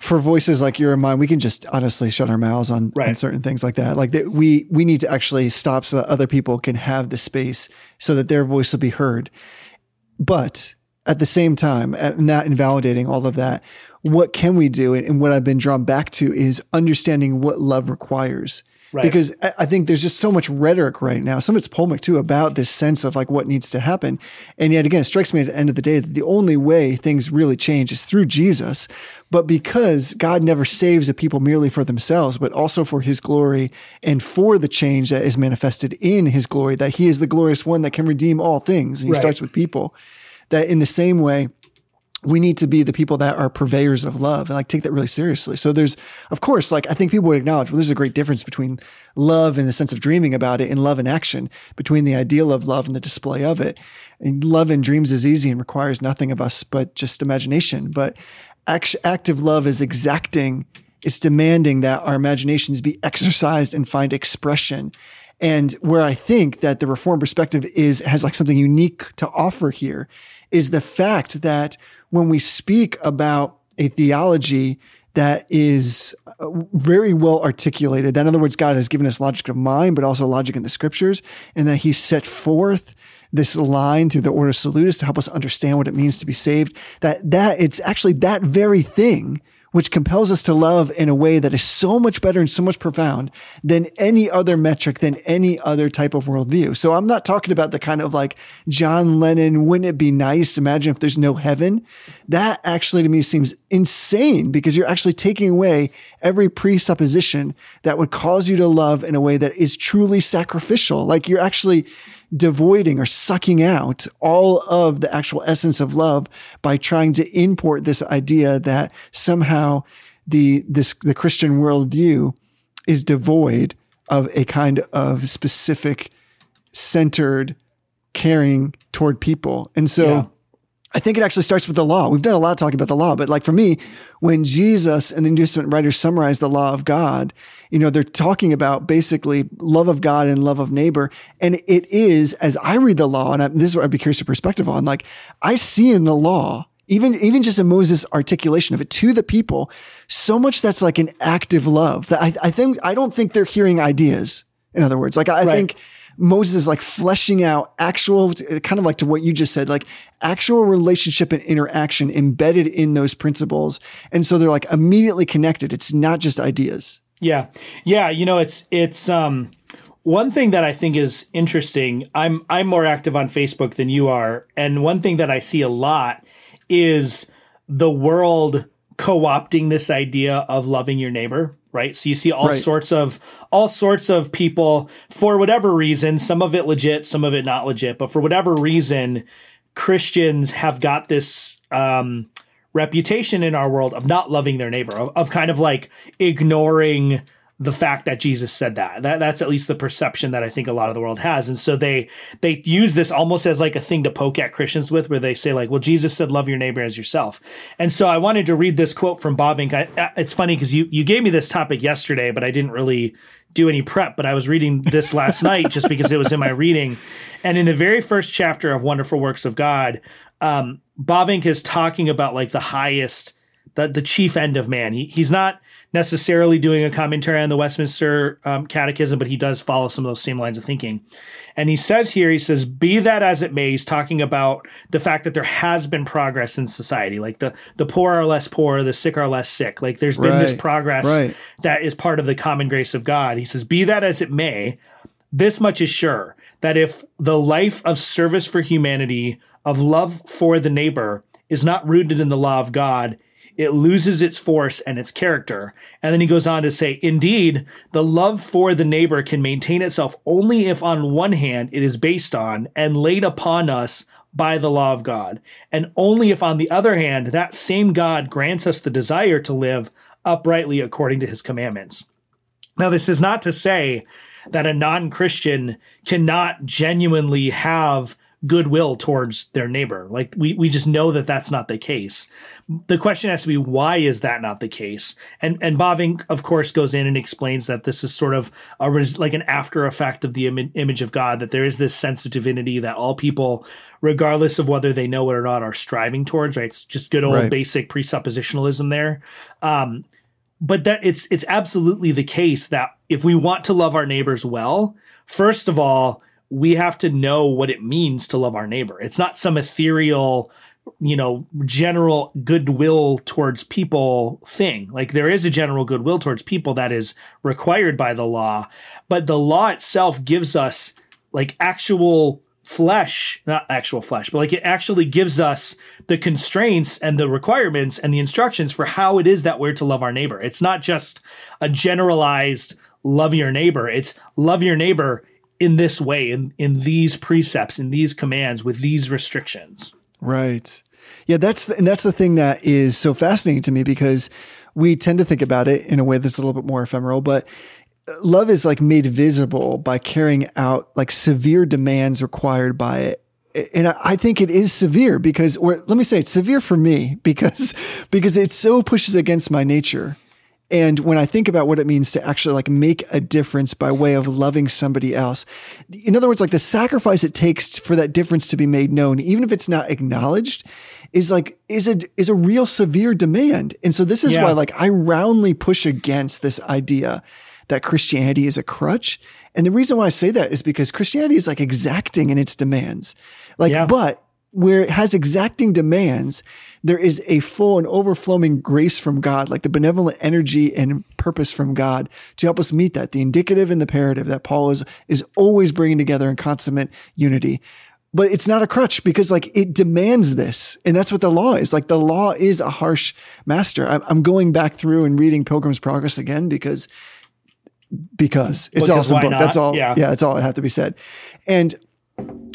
S1: for voices like your and mine, we can just honestly shut our mouths on, on certain things like that. Like that we we need to actually stop so that other people can have the space so that their voice will be heard. But at the same time, not invalidating all of that, what can we do? And what I've been drawn back to is understanding what love requires.
S2: Right.
S1: Because I think there's just so much rhetoric right now. Some of it's polemic too about this sense of like what needs to happen. And yet again, it strikes me at the end of the day that the only way things really change is through Jesus. But because God never saves a people merely for themselves, but also for his glory and for the change that is manifested in his glory, that he is the glorious one that can redeem all things. And he
S2: Right.
S1: starts with people. That in the same way, we need to be the people that are purveyors of love and like take that really seriously. So there's, of course, like I think people would acknowledge, well, there's a great difference between love and the sense of dreaming about it and love and action, between the ideal of love and the display of it. And love and dreams is easy and requires nothing of us but just imagination. But act- active love is exacting. It's demanding that our imaginations be exercised and find expression. And where I think that the reform perspective is has like something unique to offer here is the fact that when we speak about a theology that is uh, very well articulated, that in other words, God has given us logic of mind, but also logic in the scriptures, and that He set forth this line through the Ordo Salutis to help us understand what it means to be saved. That that it's actually that very thing which compels us to love in a way that is so much better and so much profound than any other metric, than any other type of worldview. So I'm not talking about the kind of like John Lennon, wouldn't it be nice? Imagine if there's no heaven. That actually to me seems insane because you're actually taking away every presupposition that would cause you to love in a way that is truly sacrificial. Like you're actually devoiding or sucking out all of the actual essence of love by trying to import this idea that somehow the this the Christian worldview is devoid of a kind of specific centered caring toward people. And so
S2: Yeah.
S1: I think it actually starts with the law. We've done a lot of talking about the law, but like for me, when Jesus and the New Testament writers summarize the law of God, you know, they're talking about basically love of God and love of neighbor. And it is, as I read the law, and I, this is what I'd be curious your perspective on, like I see in the law, even, even just in Moses' articulation of it to the people, so much that's like an active love that I, I think, I don't think they're hearing ideas. In other words, like I, I
S2: Right.
S1: think Moses is like fleshing out actual, kind of like to what you just said, like actual relationship and interaction embedded in those principles. And so they're like immediately connected. It's not just ideas.
S2: Yeah. Yeah, you know, it's it's um one thing that I think is interesting. I'm I'm more active on Facebook than you are, and one thing that I see a lot is the world co-opting this idea of loving your neighbor, right? So you see all
S1: Right.
S2: sorts of all sorts of people for whatever reason, some of it legit, some of it not legit, but for whatever reason, Christians have got this um reputation in our world of not loving their neighbor, of, of kind of like ignoring the fact that Jesus said that. That that's at least the perception that I think a lot of the world has. And so they they use this almost as like a thing to poke at Christians with where they say like, well, Jesus said love your neighbor as yourself. And so I wanted to read this quote from Bavinck. I, it's funny because you you gave me this topic yesterday, but I didn't really do any prep, but I was reading this last night just because it was in my reading. And in the very first chapter of Wonderful Works of God, um, Bavinck is talking about like the highest, the the chief end of man. He he's not necessarily doing a commentary on the Westminster um, Catechism, but he does follow some of those same lines of thinking. And he says here, he says, "Be that as it may," he's talking about the fact that there has been progress in society. Like the the poor are less poor, the sick are less sick. Like there's been this progress
S1: right.
S2: that is part of the common grace of God. He says, "Be that as it may." This much is sure that if the life of service for humanity, of love for the neighbor, is not rooted in the law of God, it loses its force and its character. And then he goes on to say, indeed, the love for the neighbor can maintain itself only if, on one hand, it is based on and laid upon us by the law of God, and only if, on the other hand, that same God grants us the desire to live uprightly according to his commandments. Now, this is not to say that a non Christian cannot genuinely have goodwill towards their neighbor. Like, we, we just know that that's not the case. The question has to be why is that not the case? And and Bavinck, of course, goes in and explains that this is sort of a res- like an after effect of the Im- image of God. That there is this sense of divinity that all people, regardless of whether they know it or not, are striving towards. Right? It's just good old
S1: Right.
S2: basic presuppositionalism there. Um, but that it's it's absolutely the case that if we want to love our neighbors well, first of all, we have to know what it means to love our neighbor. It's not some ethereal, you know, general goodwill towards people thing. Like there is a general goodwill towards people that is required by the law, but the law itself gives us like actual flesh, not actual flesh, but like it actually gives us the constraints and the requirements and the instructions for how it is that we're to love our neighbor. It's not just a generalized love your neighbor. It's love your neighbor in this way, in, in these precepts, in these commands, with these restrictions.
S1: Right. Yeah, that's the, and that's the thing that is so fascinating to me because we tend to think about it in a way that's a little bit more ephemeral, but uh, love is like made visible by carrying out like severe demands required by it. And I I think it is severe because, or let me say it's severe for me because, because it so pushes against my nature. And when I think about what it means to actually like make a difference by way of loving somebody else, in other words, like the sacrifice it takes for that difference to be made known, even if it's not acknowledged, is like is a is a real severe demand. And so this is
S2: Yeah.
S1: why like I roundly push against this idea that Christianity is a crutch. And the reason why I say that is because Christianity is like exacting in its demands. Like,
S2: Yeah.
S1: but where it has exacting demands, there is a full and overflowing grace from God, like the benevolent energy and purpose from God to help us meet that. The indicative and the imperative that Paul is, is always bringing together in consummate unity. But it's not a crutch because like it demands this. And that's what the law is. Like the law is a harsh master. I'm, going back through and reading Pilgrim's Progress again because because it's
S2: Because
S1: awesome book.
S2: not?
S1: That's all.
S2: Yeah.
S1: Yeah. That's all that have to be said. And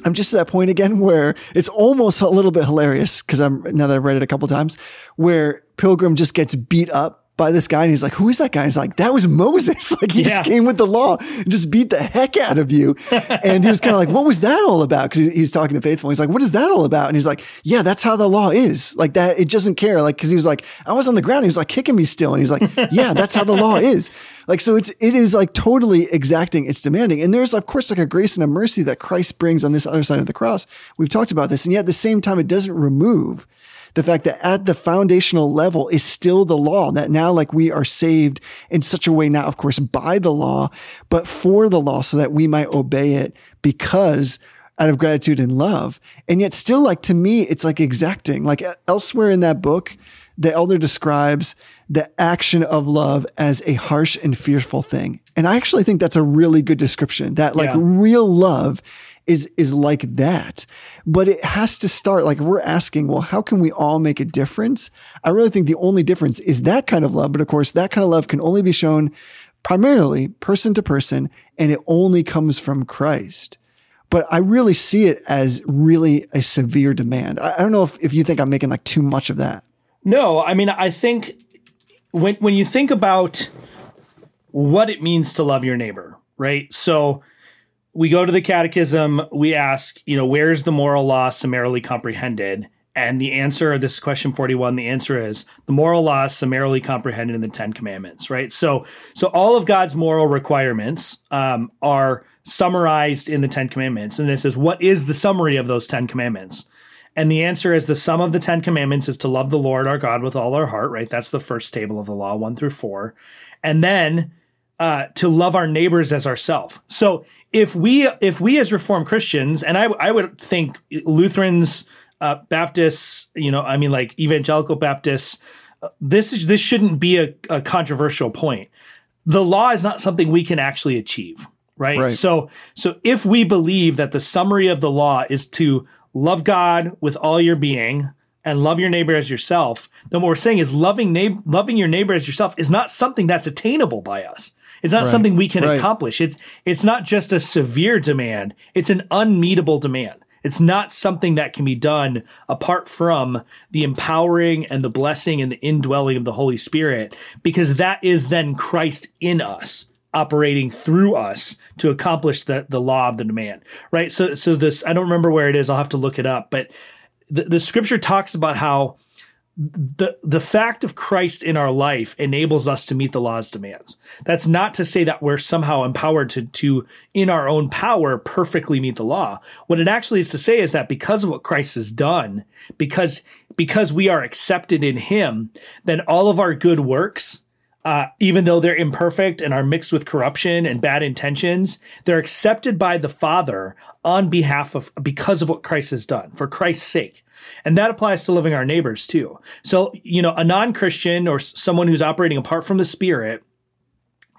S1: I'm just at that point again where it's almost a little bit hilarious because I'm now that I've read it a couple times where Pilgrim just gets beat up by this guy and he's like, Who is that guy? He's like, That was Moses. Like he
S2: Yeah.
S1: just came with the law and just beat the heck out of you. and he was kind of like, What was that all about? Because he's talking to Faithful. He's like, What is that all about? And he's like, Yeah, that's how the law is. Like that, it doesn't care. Like, cause he was like, I was on the ground. He was like kicking me still. And he's like, Yeah, that's how the law is. Like, so it's, it is like totally exacting. It's demanding. And there's, of course, like a grace and a mercy that Christ brings on this other side of the cross. We've talked about this. And yet at the same time, it doesn't remove the fact that at the foundational level is still the law that now like we are saved in such a way now of course by the law but for the law so that we might obey it because out of gratitude and love. And yet still like to me it's like exacting. Like elsewhere in that book the elder describes the action of love as a harsh and fearful thing. And i actually think that's a really good description that like
S2: Yeah.
S1: real love is is like that. But it has to start like we're asking well how can we all make a difference? I really think the only difference is that kind of love but of course that kind of love can only be shown primarily person to person and it only comes from christ. But i really see it as really a severe demand. I, I don't know if, if you think i'm making like too much of that.
S2: No, I mean, I think when when you think about what it means to love your neighbor, right? So we go to the catechism, we ask, you know, where's the moral law summarily comprehended? And the answer, of this question 41, the answer is the moral law is summarily comprehended in the Ten Commandments, right? So so all of God's moral requirements um, are summarized in the Ten Commandments. And this is what is the summary of those Ten Commandments? And the answer is the sum of the 10 commandments is to love the Lord our God with all our heart, right? That's the first table of the law, 1 through 4. And then uh, to love our neighbors as ourselves. So if we if we as Reformed Christians, and I I would think Lutherans, uh, Baptists, you know, I mean like evangelical Baptists, uh, this is this shouldn't be a, a controversial point. The law is not something we can actually achieve, right?
S1: Right.
S2: So so if we believe that the summary of the law is to love God with all your being and love your neighbor as yourself, then what we're saying is loving neigh- loving your neighbor as yourself is not something that's attainable by us. It's not
S1: Right.
S2: something we can
S1: Right.
S2: accomplish. It's it's not just a severe demand. It's an unmeetable demand. It's not something that can be done apart from the empowering and the blessing and the indwelling of the Holy Spirit, because that is then Christ in us operating through us to accomplish the, the law of the demand. Right. So so this I don't remember where it is, I'll have to look it up, but the, the scripture talks about how the the fact of Christ in our life enables us to meet the law's demands. That's not to say that we're somehow empowered to to in our own power perfectly meet the law. What it actually is to say is that because of what Christ has done, because because we are accepted in him, then all of our good works uh, even though they're imperfect and are mixed with corruption and bad intentions, they're accepted by the Father on behalf of because of what Christ has done for Christ's sake. And that applies to loving our neighbors too. So, you know, a non Christian or someone who's operating apart from the Spirit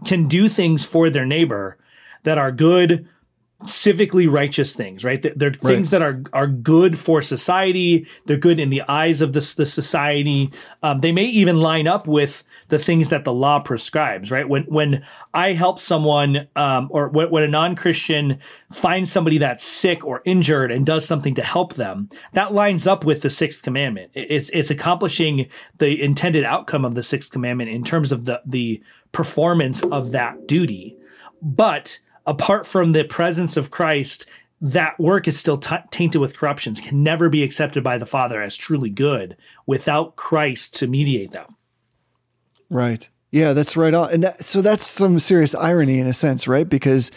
S2: can do things for their neighbor that are good, civically righteous things, right? They're, they're things that are are good for society. They're good in the eyes of the, the society. Um, they may even line up with the things that the law prescribes, right? When when I help someone, um, or when, when a non Christian finds somebody that's sick or injured and does something to help them, that lines up with the sixth commandment. It's it's accomplishing the intended outcome of the sixth commandment in terms of the the performance of that duty. But apart from the presence of Christ, that work is still t- tainted with corruptions, can never be accepted by the Father as truly good without Christ to mediate that.
S1: Right. Yeah, that's right on. And that, so that's some serious irony in a sense, right? Because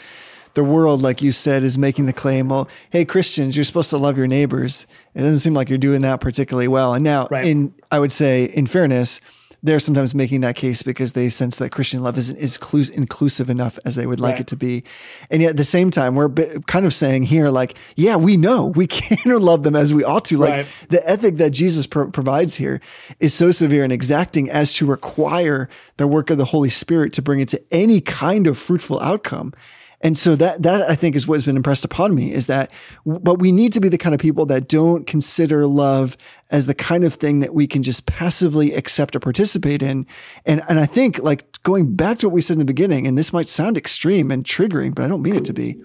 S1: the world, like you said, is making the claim, well, hey, Christians, you're supposed to love your neighbors. It doesn't seem like you're doing that particularly well. And now,
S2: Right.
S1: in I would say, in fairness, they're sometimes making that case because they sense that Christian love isn't as clu- inclusive enough as they would like
S2: Right.
S1: it to be. And yet at the same time, we're bi- kind of saying here, like, yeah, we know we can't love them as we ought to. Like
S2: Right.
S1: the ethic that Jesus pro- provides here is so severe and exacting as to require the work of the Holy Spirit to bring it to any kind of fruitful outcome. And so that that I think is what's been impressed upon me is that but we need to be the kind of people that don't consider love as the kind of thing that we can just passively accept or participate in. And and I think like going back to what we said in the beginning, and this might sound extreme and triggering, but I don't mean it to be,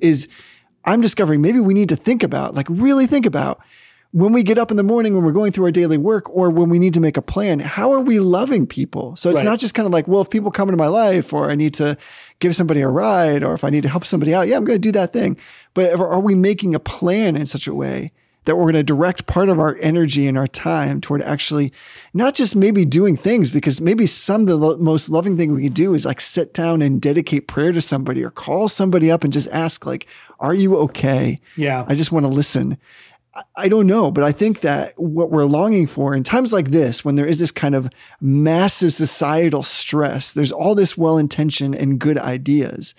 S1: is I'm discovering maybe we need to think about, like really think about when we get up in the morning when we're going through our daily work or when we need to make a plan, how are we loving people? So it's
S2: Right.
S1: not just kind of like, well, if people come into my life or I need to give somebody a ride or if I need to help somebody out, yeah, I'm going to do that thing. But are we making a plan in such a way that we're going to direct part of our energy and our time toward actually not just maybe doing things because maybe some of the lo- most loving thing we can do is like sit down and dedicate prayer to somebody or call somebody up and just ask like are you okay
S2: Yeah.
S1: i just want to listen I- don't know, but I think that what we're longing for in times like this, when there is this kind of massive societal stress, there's all this well intention and good ideas.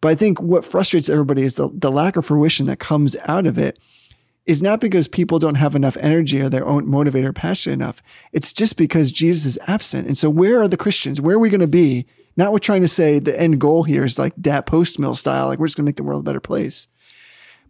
S1: But I think what frustrates everybody is the, the lack of fruition that comes out of it is not because people don't have enough energy or their own motivator or passionate enough. It's just because Jesus is absent. And so where are the Christians? Where are we going to be? Not we're trying to say the end goal here is like that post mill style, like we're just going to make the world a better place.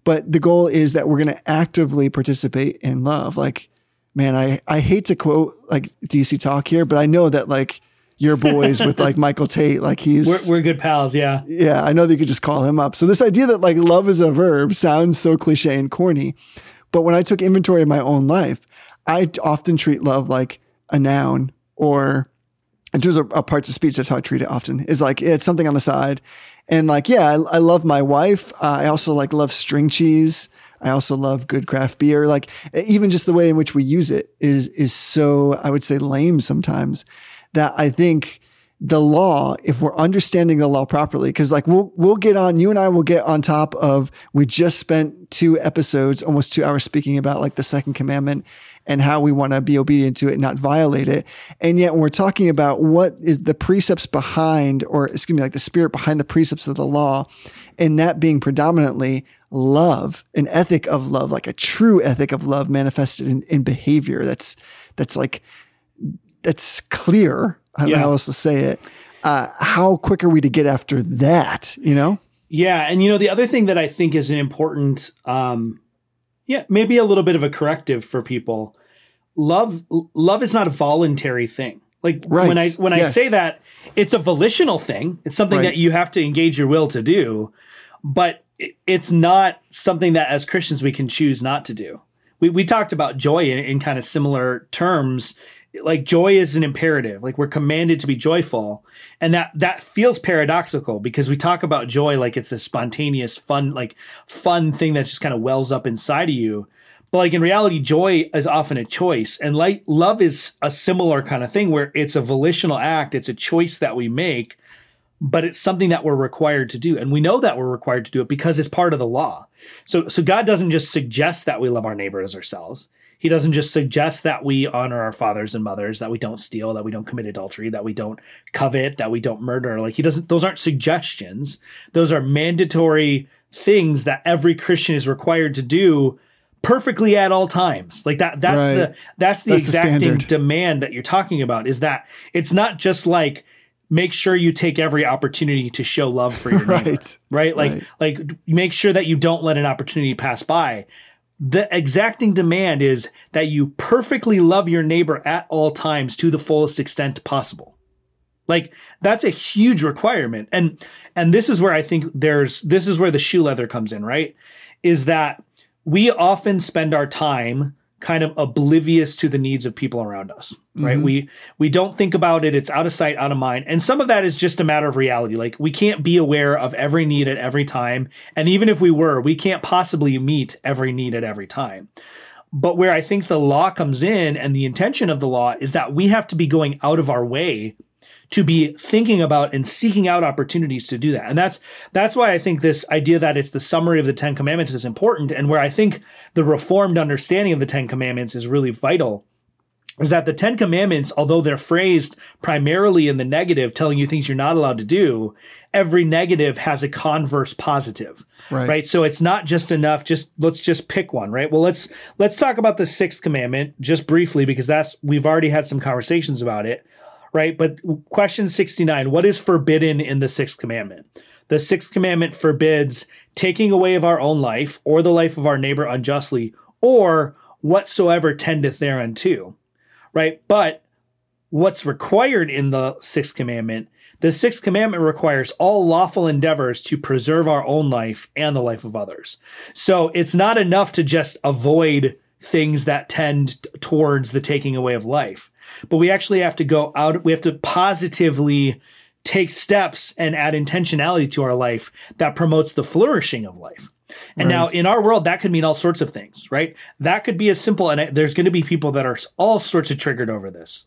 S1: But the goal is that we're going to actively participate in love. Like, man, I, I hate to quote like DC talk here, but I know that like your boys with like Michael Tait, like he's
S2: We're, we're good pals. Yeah.
S1: yeah, I know that you could just call him up. So this idea that like love is a verb sounds so cliche and corny. But when I took inventory of my own life, I often treat love like a noun or in terms of, of parts of speech, that's how I treat it often is like it's something on the side. And like, yeah, I, I love my wife. Uh, I also like love string cheese. I also love good craft beer. Like even just the way in which we use it is, is so, I would say lame sometimes that I think the law if we're understanding the law properly because like we'll we'll get on you and I will get on top of we just spent two episodes almost 2 hours speaking about like the second commandment and how we want to be obedient to it not violate it and yet when we're talking about what is the precepts behind or excuse me like the spirit behind the precepts of the law and that being predominantly love an ethic of love like a true ethic of love manifested in, in behavior that's that's like that's clear. I don't
S2: Yeah.
S1: know how else to say it. Uh, how quick are we to get after that? You know?
S2: Yeah, and you know the other thing that I think is an important, um, yeah, maybe a little bit of a corrective for people. Love, love is not a voluntary thing. Like
S1: Right.
S2: when I when I say that, it's a volitional thing. It's something
S1: Right.
S2: that you have to engage your will to do, but it's not something that as Christians we can choose not to do. We we talked about joy in, in kind of similar terms. Like joy is an imperative. Like we're commanded to be joyful, and that that feels paradoxical because we talk about joy like it's this spontaneous, fun, like fun thing that just kind of wells up inside of you. But like in reality, joy is often a choice, and like love is a similar kind of thing where it's a volitional act. It's a choice that we make, but it's something that we're required to do, and we know that we're required to do it because it's part of the law. So, so God doesn't just suggest that we love our neighbor as ourselves. He doesn't just suggest that we honor our fathers and mothers, that we don't steal, that we don't commit adultery, that we don't covet, that we don't murder. Like he doesn't, those aren't suggestions. Those are mandatory things that every Christian is required to do perfectly at all times. Like that, that's
S1: Right.
S2: the, that's the
S1: That's
S2: exacting
S1: standard.
S2: demand that you're talking about is that it's not just like, make sure you take every opportunity to show love for your neighbor
S1: Right.
S2: right like
S1: Right.
S2: like make sure that you don't let an opportunity pass by the exacting demand is that you perfectly love your neighbor at all times to the fullest extent possible. Like that's a huge requirement. And and this is where i think there's this is where the shoe leather comes in right? Is that we often spend our time kind of oblivious to the needs of people around us right? Mm-hmm. We we don't think about it. It's out of sight out of mind. And some of that is just a matter of reality. Like we can't be aware of every need at every time. And even if we were we can't possibly meet every need at every time. But where i think the law comes in and the intention of the law is that we have to be going out of our way to be thinking about and seeking out opportunities to do that. And that's that's why I think this idea that it's the summary of the 10 commandments is important and where I think the reformed understanding of the 10 commandments is really vital is that the 10 commandments although they're phrased primarily in the negative telling you things you're not allowed to do, every negative has a converse positive.
S1: Right.
S2: right? So it's not just enough just let's just pick one, right? Well, let's let's talk about the 6th commandment just briefly because that's we've already had some conversations about it right? But question 69 What is forbidden in the sixth commandment? The sixth commandment forbids taking away of our own life or the life of our neighbor unjustly or whatsoever tendeth thereunto, right? But what's required in the sixth commandment, the sixth commandment requires all lawful endeavors to preserve our own life and the life of others. So it's not enough to just avoid things that tend towards the taking away of life but we actually have to go out we have to positively take steps and add intentionality to our life that promotes the flourishing of life. And now in our world that could mean all sorts of things right? That could be as simple and there's going to be people that are all sorts of triggered over this.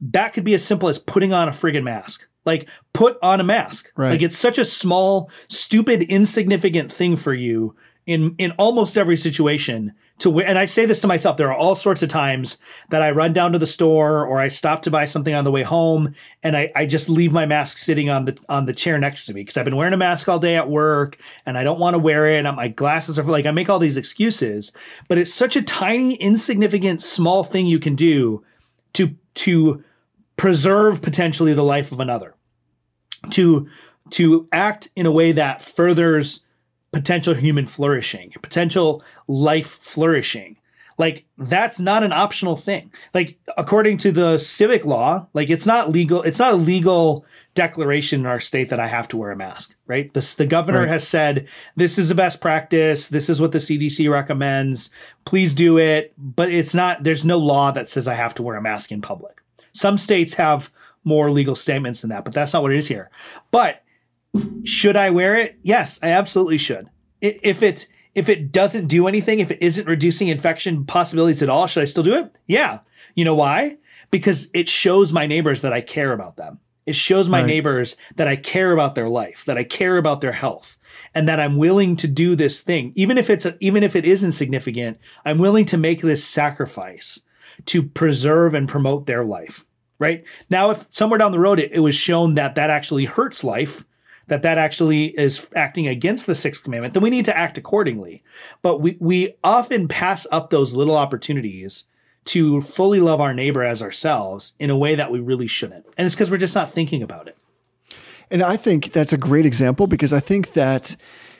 S2: That could be as simple as putting on a friggin' mask. Like put on a mask.
S1: Right.
S2: like it's such a small stupid insignificant thing for you in in almost every situation to and I say this to myself there are all sorts of times that I run down to the store or I stop to buy something on the way home and I, I just leave my mask sitting on the on the chair next to me because I've been wearing a mask all day at work and I don't want to wear it and my glasses are like I make all these excuses but it's such a tiny insignificant small thing you can do to to preserve potentially the life of another to to act in a way that furthers potential human flourishing potential life flourishing. Like that's not an optional thing. Like according to the civic law like it's not legal it's not a legal declaration in our state that i have to wear a mask right? This, the governor
S1: Right.
S2: has said this is the best practice. This is what the cdc recommends. Please do it. But it's not there's no law that says i have to wear a mask in public. Some states have more legal statements than that but that's not what it is here. But should I wear it? Yes, I absolutely should. If it if it doesn't do anything, if it isn't reducing infection possibilities at all, should I still do it? Yeah. You know why? Because it shows my neighbors that I care about them. It shows my
S1: Right.
S2: neighbors that I care about their life, that I care about their health, and that I'm willing to do this thing, even if it's even if it is insignificant. I'm willing to make this sacrifice to preserve and promote their life. Right now, if somewhere down the road it, it was shown that that actually hurts life, that that actually is acting against the sixth commandment, then we need to act accordingly. But we we often pass up those little opportunities to fully love our neighbor as ourselves in a way that we really shouldn't. And it's because we're just not thinking about it.
S1: And I think that's a great example because I think that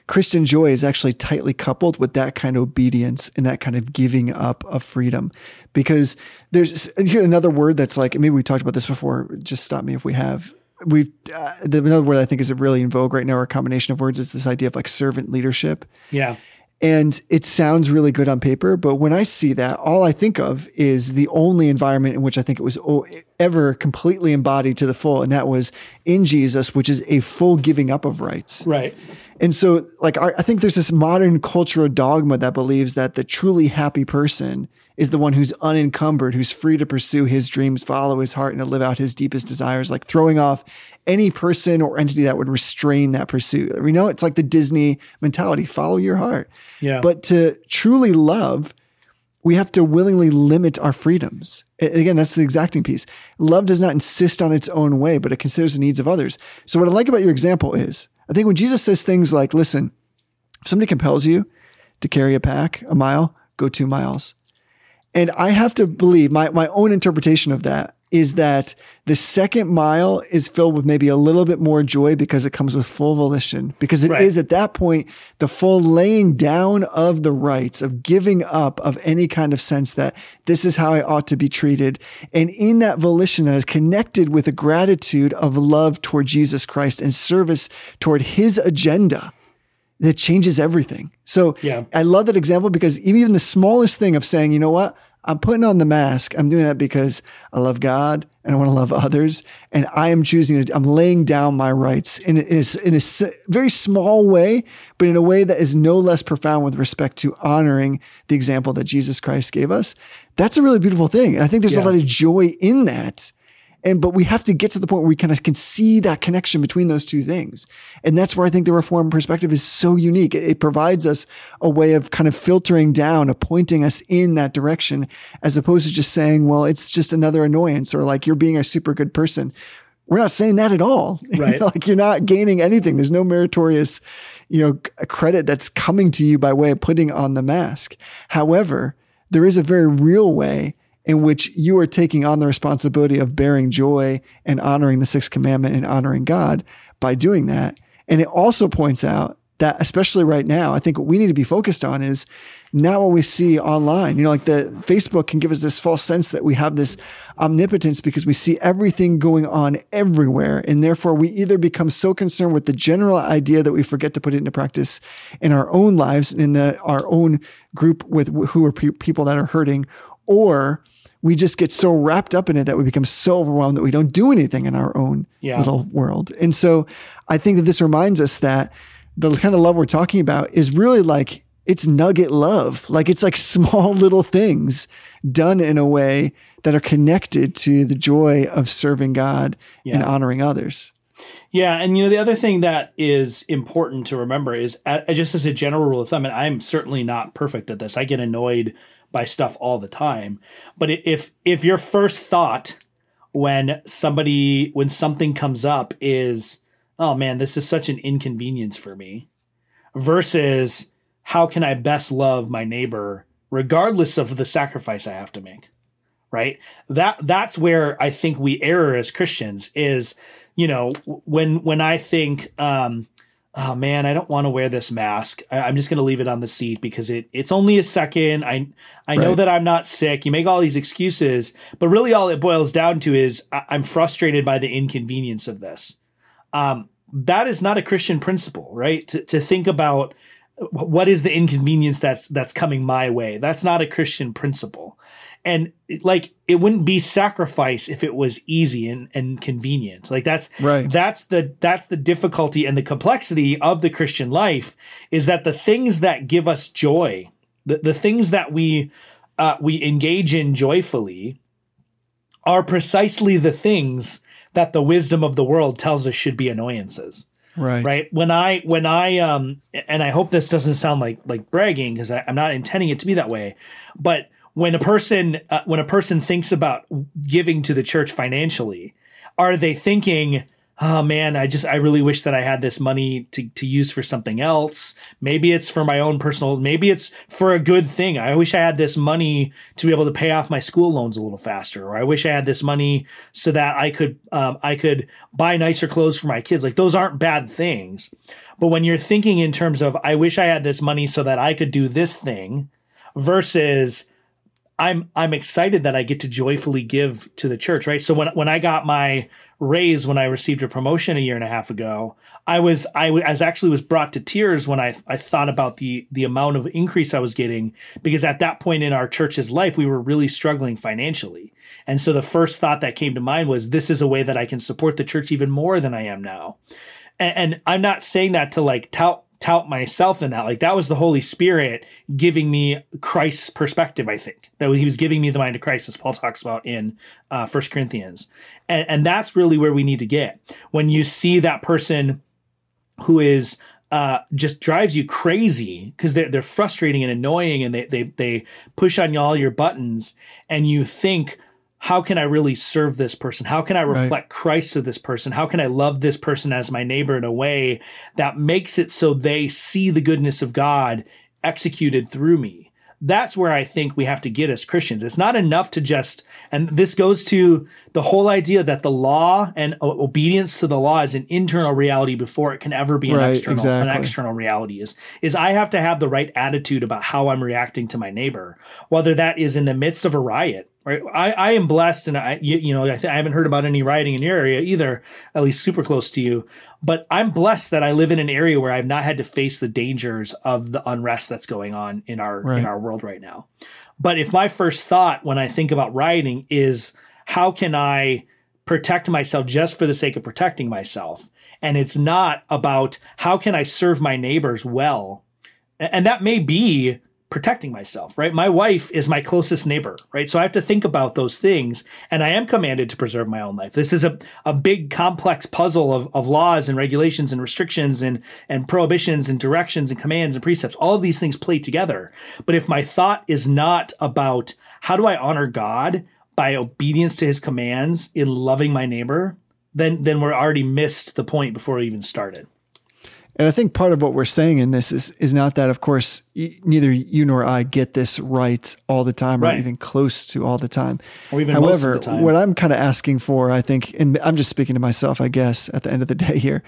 S1: Christian joy is actually tightly coupled with that kind of obedience and that kind of giving up of freedom. Because there's here another word that's like maybe we talked about this before. Just stop me if we have. We've uh, the, another word I think is really in vogue right now, or a combination of words, is this idea of like servant leadership.
S2: Yeah.
S1: And it sounds really good on paper, but when I see that, all I think of is the only environment in which I think it was o- ever completely embodied to the full, and that was in Jesus, which is a full giving up of rights.
S2: Right.
S1: And so, like, I I think there's this modern cultural dogma that believes that the truly happy person is the one who's unencumbered, who's free to pursue his dreams, follow his heart, and to live out his deepest desires, like throwing off any person or entity that would restrain that pursuit. We know it's like the Disney mentality follow your heart.
S2: Yeah.
S1: But to truly love, we have to willingly limit our freedoms. Again, that's the exacting piece. Love does not insist on its own way, but it considers the needs of others. So, what I like about your example is I think when Jesus says things like, listen, if somebody compels you to carry a pack a mile, go two miles. And I have to believe my, my own interpretation of that is that the second mile is filled with maybe a little bit more joy because it comes with full volition, because it is
S2: Right.
S1: at that point the full laying down of the rights, of giving up of any kind of sense that this is how I ought to be treated. And in that volition that is connected with a gratitude of love toward Jesus Christ and service toward his agenda that changes everything. So
S2: Yeah.
S1: I love that example because even the smallest thing of saying, you know what, I'm putting on the mask. I'm doing that because I love God and I want to love others. And I am choosing to, I'm laying down my rights in, a- in, a, in a very small way, but in a way that is no less profound with respect to honoring the example that Jesus Christ gave us. That's a really beautiful thing. And I think there's a lot of joy in that. And but we have to get to the point where we kind of can see that connection between those two things. And that's where I think the reform perspective is so unique. It, it provides us a way of kind of filtering down, of pointing us in that direction, as opposed to just saying, well, it's just another annoyance or like you're being a super good person. We're not saying that at all.
S2: Right.
S1: like you're not gaining anything. There's no meritorious, you know, credit that's coming to you by way of putting on the mask. However, there is a very real way in which you are taking on the responsibility of bearing joy and honoring the sixth commandment and honoring God by doing that. And it also points out that, especially right now, I think what we need to be focused on is not what we see online. You know, like the Facebook can give us this false sense that we have this omnipotence because we see everything going on everywhere. And therefore, we either become so concerned with the general idea that we forget to put it into practice in our own lives, and in the, our own group with who are pe- people that are hurting, or we just get so wrapped up in it that we become so overwhelmed that we don't do anything in our own
S2: Yeah.
S1: little world. And so I think that this reminds us that the kind of love we're talking about is really like it's nugget love. Like it's like small little things done in a way that are connected to the joy of serving God and honoring others.
S2: Yeah, and you know the other thing that is important to remember is uh, just as a general rule of thumb, and I'm certainly not perfect at this. I get annoyed by stuff all the time. But if if your first thought when somebody when something comes up is, "Oh man, this is such an inconvenience for me," versus how can I best love my neighbor regardless of the sacrifice I have to make? Right? That that's where I think we err as Christians is you know when when i think um oh man i don't want to wear this mask. I, i'm just going to leave it on the seat because it it's only a second. I i know that i'm not sick. You make all these excuses but really all it boils down to is I, i'm frustrated by the inconvenience of this. Um that is not a christian principle right? To, to think about what is the inconvenience that's that's coming my way. That's not a christian principle and like it wouldn't be sacrifice if it was easy and, and convenient like that's
S1: Right.
S2: that's the that's the difficulty and the complexity of the christian life is that the things that give us joy the, the things that we uh, we engage in joyfully are precisely the things that the wisdom of the world tells us should be annoyances
S1: Right.
S2: right when i when i um and i hope this doesn't sound like like bragging because i'm not intending it to be that way but when a person uh, when a person thinks about giving to the church financially are they thinking oh man i just i really wish that i had this money to, to use for something else. Maybe it's for my own personal maybe it's for a good thing. I wish i had this money to be able to pay off my school loans a little faster or i wish i had this money so that i could um, i could buy nicer clothes for my kids. Like those aren't bad things. But when you're thinking in terms of i wish i had this money so that i could do this thing versus I'm I'm excited that I get to joyfully give to the church, right? So when when I got my raise when I received a promotion a year and a half ago, I was I was actually was brought to tears when I I thought about the the amount of increase I was getting because at that point in our church's life we were really struggling financially. And so the first thought that came to mind was this is a way that I can support the church even more than I am now. And, and I'm not saying that to like tout tout myself in that. Like that was the Holy Spirit giving me Christ's perspective. I think that he was giving me the mind of Christ, as Paul talks about in uh, First Corinthians, and, and that's really where we need to get when you see that person who is uh, just drives you crazy because they're they're frustrating and annoying, and they they they push on all your buttons, and you think. How can I really serve this person? How can I reflect
S1: Right.
S2: Christ to this person? How can I love this person as my neighbor in a way that makes it so they see the goodness of God executed through me. That's where I think we have to get as Christians. It's not enough to just, and this goes to the whole idea that the law and obedience to the law is an internal reality before it can ever be an
S1: Right,
S2: external
S1: exactly.
S2: an external reality. Is is I have to have the right attitude about how I'm reacting to my neighbor, whether that is in the midst of a riot. Right, I, I am blessed, and I you, you know I, th- I haven't heard about any rioting in your area either, at least super close to you. But I'm blessed that I live in an area where I've not had to face the dangers of the unrest that's going on in our
S1: Right.
S2: in our world right now. But if my first thought when I think about rioting is how can I protect myself just for the sake of protecting myself, and it's not about how can I serve my neighbors well, A- and that may be protecting myself, right? My wife is my closest neighbor, right? So I have to think about those things and I am commanded to preserve my own life. This is a, a big complex puzzle of, of laws and regulations and restrictions and, and prohibitions and directions and commands and precepts. All of these things play together. But if my thought is not about how do I honor God by obedience to his commands in loving my neighbor, then, then we're already missed the point before we even started.
S1: And I think part of what we're saying in this is is not that, of course, y- neither you nor I get this right all the time, or even close to all the time.
S2: Or even most of
S1: However,
S2: the time.
S1: what I'm kind of asking for, I think, and I'm just speaking to myself, I guess, at the end of the day here,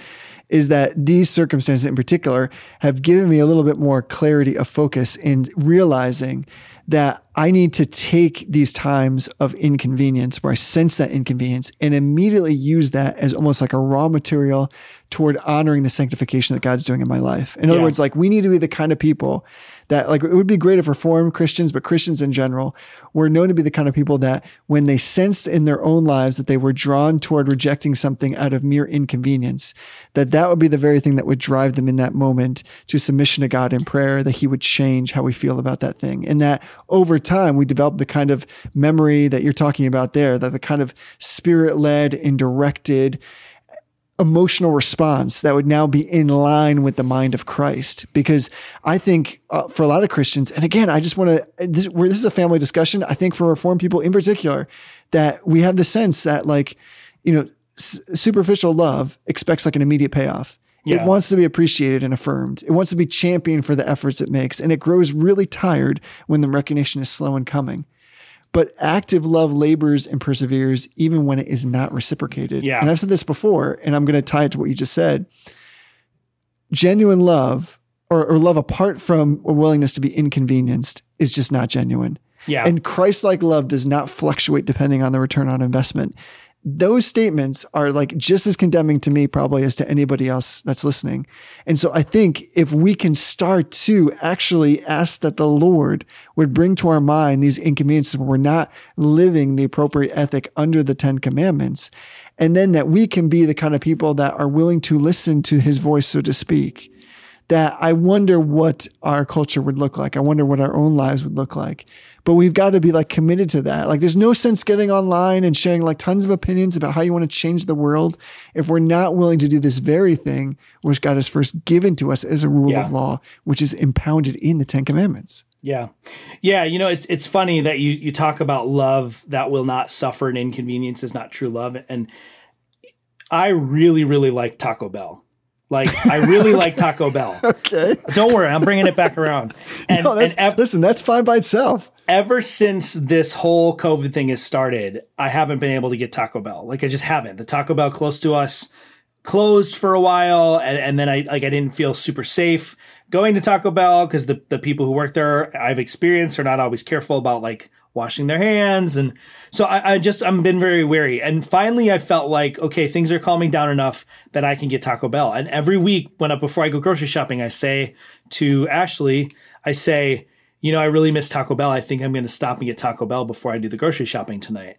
S1: is that these circumstances in particular have given me a little bit more clarity of focus in realizing that I need to take these times of inconvenience where I sense that inconvenience and immediately use that as almost like a raw material toward honoring the sanctification that God's doing in my life. In other
S2: Yeah.
S1: words, like we need to be the kind of people that like it would be great if reformed Christians, but Christians in general were known to be the kind of people that when they sensed in their own lives that they were drawn toward rejecting something out of mere inconvenience, that that would be the very thing that would drive them in that moment to submission to God in prayer, that he would change how we feel about that thing. And that over time we develop the kind of memory that you're talking about there, that the kind of spirit led and directed emotional response that would now be in line with the mind of Christ. Because I think uh, for a lot of Christians, and again, I just want to, this, this is a family discussion. I think for Reformed people in particular, that we have the sense that like, you know, s- superficial love expects like an immediate payoff. It wants to be appreciated and affirmed. It wants to be championed for the efforts it makes. And it grows really tired when the recognition is slow in coming. But active love labors and perseveres even when it is not reciprocated.
S2: Yeah.
S1: And I've said this before, and I'm going to tie it to what you just said. Genuine love or, or love apart from a willingness to be inconvenienced is just not genuine.
S2: Yeah.
S1: And Christ like love does not fluctuate depending on the return on investment. Those statements are like just as condemning to me, probably, as to anybody else that's listening. And so I think if we can start to actually ask that the Lord would bring to our mind these inconveniences where we're not living the appropriate ethic under the Ten Commandments, and then that we can be the kind of people that are willing to listen to his voice, so to speak, that I wonder what our culture would look like. I wonder what our own lives would look like. But we've got to be like committed to that. Like there's no sense getting online and sharing like tons of opinions about how you want to change the world if we're not willing to do this very thing which God has first given to us as a rule
S2: Yeah.
S1: of law, which is impounded in the Ten Commandments.
S2: Yeah. Yeah, you know, it's it's funny that you you talk about love that will not suffer an inconvenience is not true love and I really really like Taco Bell. Like I really like Taco Bell.
S1: Okay.
S2: Don't worry, I'm bringing it back around. And,
S1: No, that's,
S2: and ev-
S1: listen, that's fine by itself.
S2: Ever since this whole COVID thing has started, I haven't been able to get Taco Bell. Like I just haven't. The Taco Bell close to us closed for a while, and, and then I like I didn't feel super safe going to Taco Bell because the the people who work there I've experienced are not always careful about like washing their hands, and so I, I just I'm been very wary. And finally, I felt like okay, things are calming down enough that I can get Taco Bell. And every week when I, before I go grocery shopping, I say to Ashley, I say you know, I really miss Taco Bell. I think I'm going to stop and get Taco Bell before I do the grocery shopping tonight.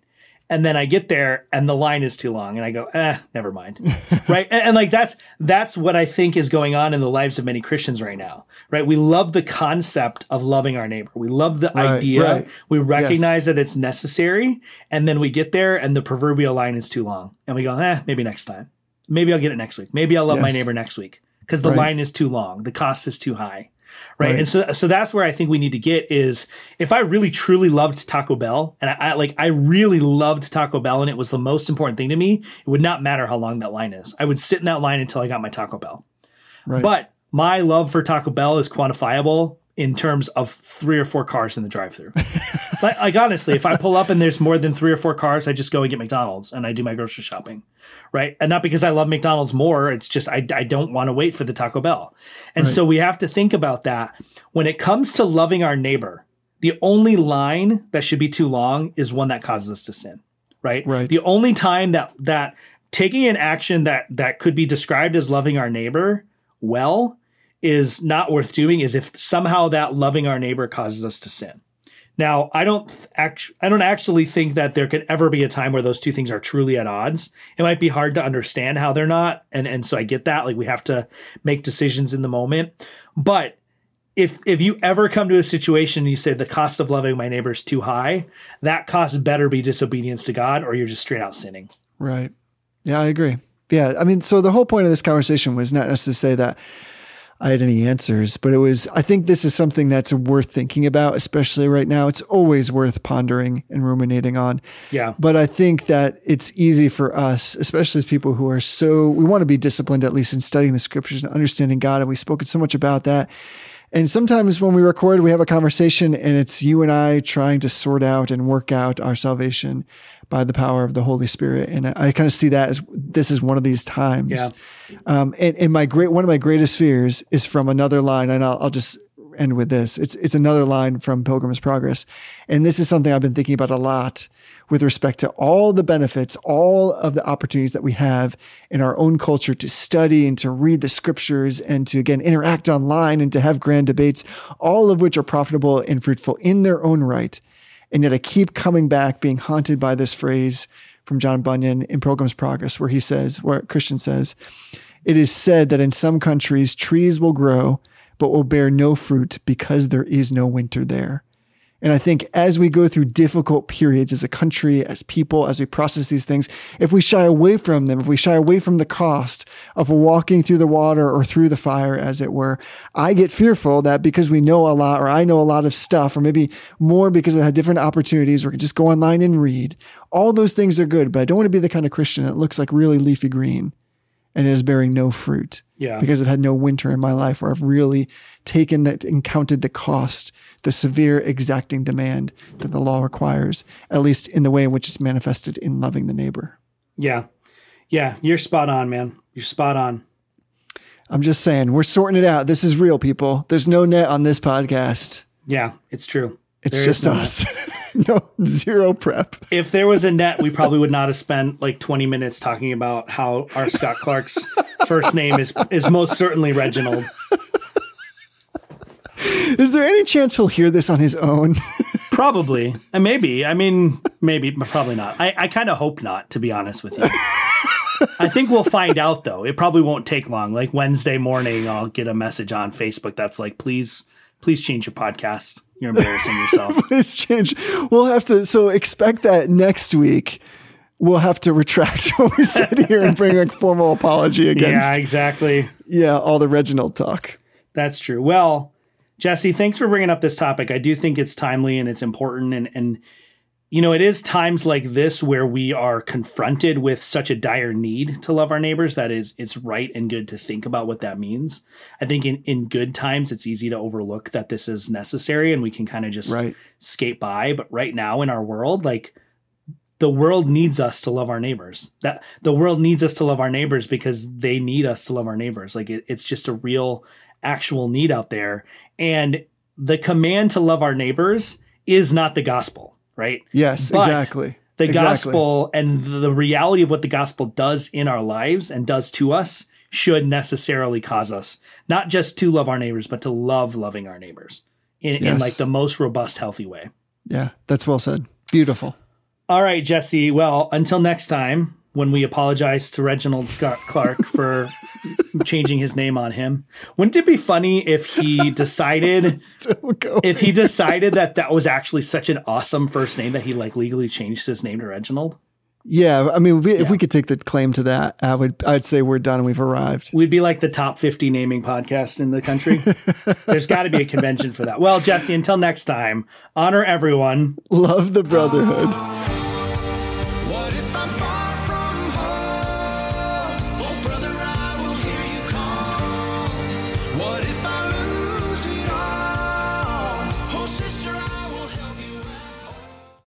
S2: And then I get there and the line is too long and I go, eh, never mind. right. And, and like that's, that's what I think is going on in the lives of many Christians right now. Right. We love the concept of loving our neighbor. We love the
S1: Right,
S2: idea.
S1: right.
S2: We recognize that it's necessary. And then we get there and the proverbial line is too long. And we go, eh, maybe next time. Maybe I'll get it next week. Maybe I'll love my neighbor next week because the
S1: Right.
S2: line is too long. The cost is too high right?
S1: Right.
S2: And so so that's where I think we need to get is if I really truly loved Taco Bell and I, I like I really loved Taco Bell and it was the most important thing to me, it would not matter how long that line is. I would sit in that line until I got my Taco Bell.
S1: Right.
S2: But my love for Taco Bell is quantifiable in terms of three or four cars in the drive-through. like, like honestly, if I pull up and there's more than three or four cars, I just go and get McDonald's and I do my grocery shopping, right? And not because I love McDonald's more, it's just I, I don't want to wait for the Taco Bell. And so we have to think about that when it comes to loving our neighbor. The only line that should be too long is one that causes us to sin, right?
S1: Right.
S2: The only time that that taking an action that that could be described as loving our neighbor well is not worth doing is if somehow that loving our neighbor causes us to sin. Now, I don't th- act- I don't actually think that there could ever be a time where those two things are truly at odds. It might be hard to understand how they're not, and and so I get that. Like we have to make decisions in the moment. But if if you ever come to a situation and you say the cost of loving my neighbor is too high, that cost better be disobedience to God, or you're just straight out sinning.
S1: Right. Yeah, I agree. Yeah. I mean, so the whole point of this conversation was not just to say that I had any answers, but it was, I think this is something that's worth thinking about, especially right now. It's always worth pondering and ruminating on.
S2: Yeah.
S1: But I think that it's easy for us, especially as people who are so, we want to be disciplined, at least in studying the scriptures and understanding God. And we've spoken so much about that. And sometimes when we record, we have a conversation and it's you and I trying to sort out and work out our salvation by the power of the Holy Spirit. And I, I kind of see that as this is one of these times.
S2: Yeah.
S1: Um, and, and my great, one of my greatest fears is from another line. And I'll, I'll just end with this. It's, it's another line from Pilgrim's Progress. And this is something I've been thinking about a lot with respect to all the benefits, all of the opportunities that we have in our own culture to study and to read the scriptures and to again interact online and to have grand debates, all of which are profitable and fruitful in their own right. And yet I keep coming back being haunted by this phrase from John Bunyan in Pilgrim's Progress, where he says, where Christian says, it is said that in some countries trees will grow, but will bear no fruit because there is no winter there. And I think as we go through difficult periods as a country, as people, as we process these things, if we shy away from them, if we shy away from the cost of walking through the water or through the fire, as it were, I get fearful that because we know a lot, or I know a lot of stuff, or maybe more because I had different opportunities, or could just go online and read, all those things are good. But I don't want to be the kind of Christian that looks like really leafy green and it is bearing no fruit
S2: Yeah.
S1: because I've had no winter in my life where I've really taken that and counted the cost, the severe exacting demand that the law requires, at least in the way in which it's manifested in loving the neighbor.
S2: Yeah. Yeah. You're spot on, man. You're spot on.
S1: I'm just saying, we're sorting it out. This is real, people. There's no net on this podcast.
S2: Yeah, it's true.
S1: It's just us. no, zero prep.
S2: If there was a net, we probably would not have spent like 20 minutes talking about how R. Scott Clark's first name is is most certainly Reginald.
S1: Is there any chance he'll hear this on his own?
S2: Probably. And maybe. I mean, maybe, but probably not. I, I kind of hope not, to be honest with you. I think we'll find out though. It probably won't take long. Like Wednesday morning, I'll get a message on Facebook that's like, please, please change your podcast. You're embarrassing yourself.
S1: Please change. We'll have to. So expect that next week. We'll have to retract what we said here and bring a formal apology against.
S2: yeah, exactly.
S1: Yeah, all the Reginald talk.
S2: That's true. Well, Jesse, thanks for bringing up this topic. I do think it's timely and it's important. And, and, you know, it is times like this where we are confronted with such a dire need to love our neighbors that is, it's right and good to think about what that means. I think in, in good times, it's easy to overlook that this is necessary and we can kind of just
S1: Right.
S2: skate by. But right now in our world, like, the world needs us to love our neighbors. That the world needs us to love our neighbors because they need us to love our neighbors. Like it, it's just a real, actual need out there. And the command to love our neighbors is not the gospel, right?
S1: Yes,
S2: But
S1: exactly.
S2: The
S1: Exactly.
S2: gospel and the reality of what the gospel does in our lives and does to us should necessarily cause us not just to love our neighbors, but to love loving our neighbors in, in like the most robust, healthy way.
S1: Yeah, that's well said. Beautiful.
S2: All right, Jesse. Well, until next time, when we apologize to Reginald Scott Clark for changing his name on him, wouldn't it be funny if he decided if he decided that that was actually such an awesome first name that he like legally changed his name to Reginald?
S1: yeah, I mean, we, if we could take the claim to that, I would. I'd say we're done. and We've arrived.
S2: We'd be like the top 50 naming podcast in the country. There's got to be a convention for that. Well, Jesse, until next time, honor everyone.
S1: Love the brotherhood.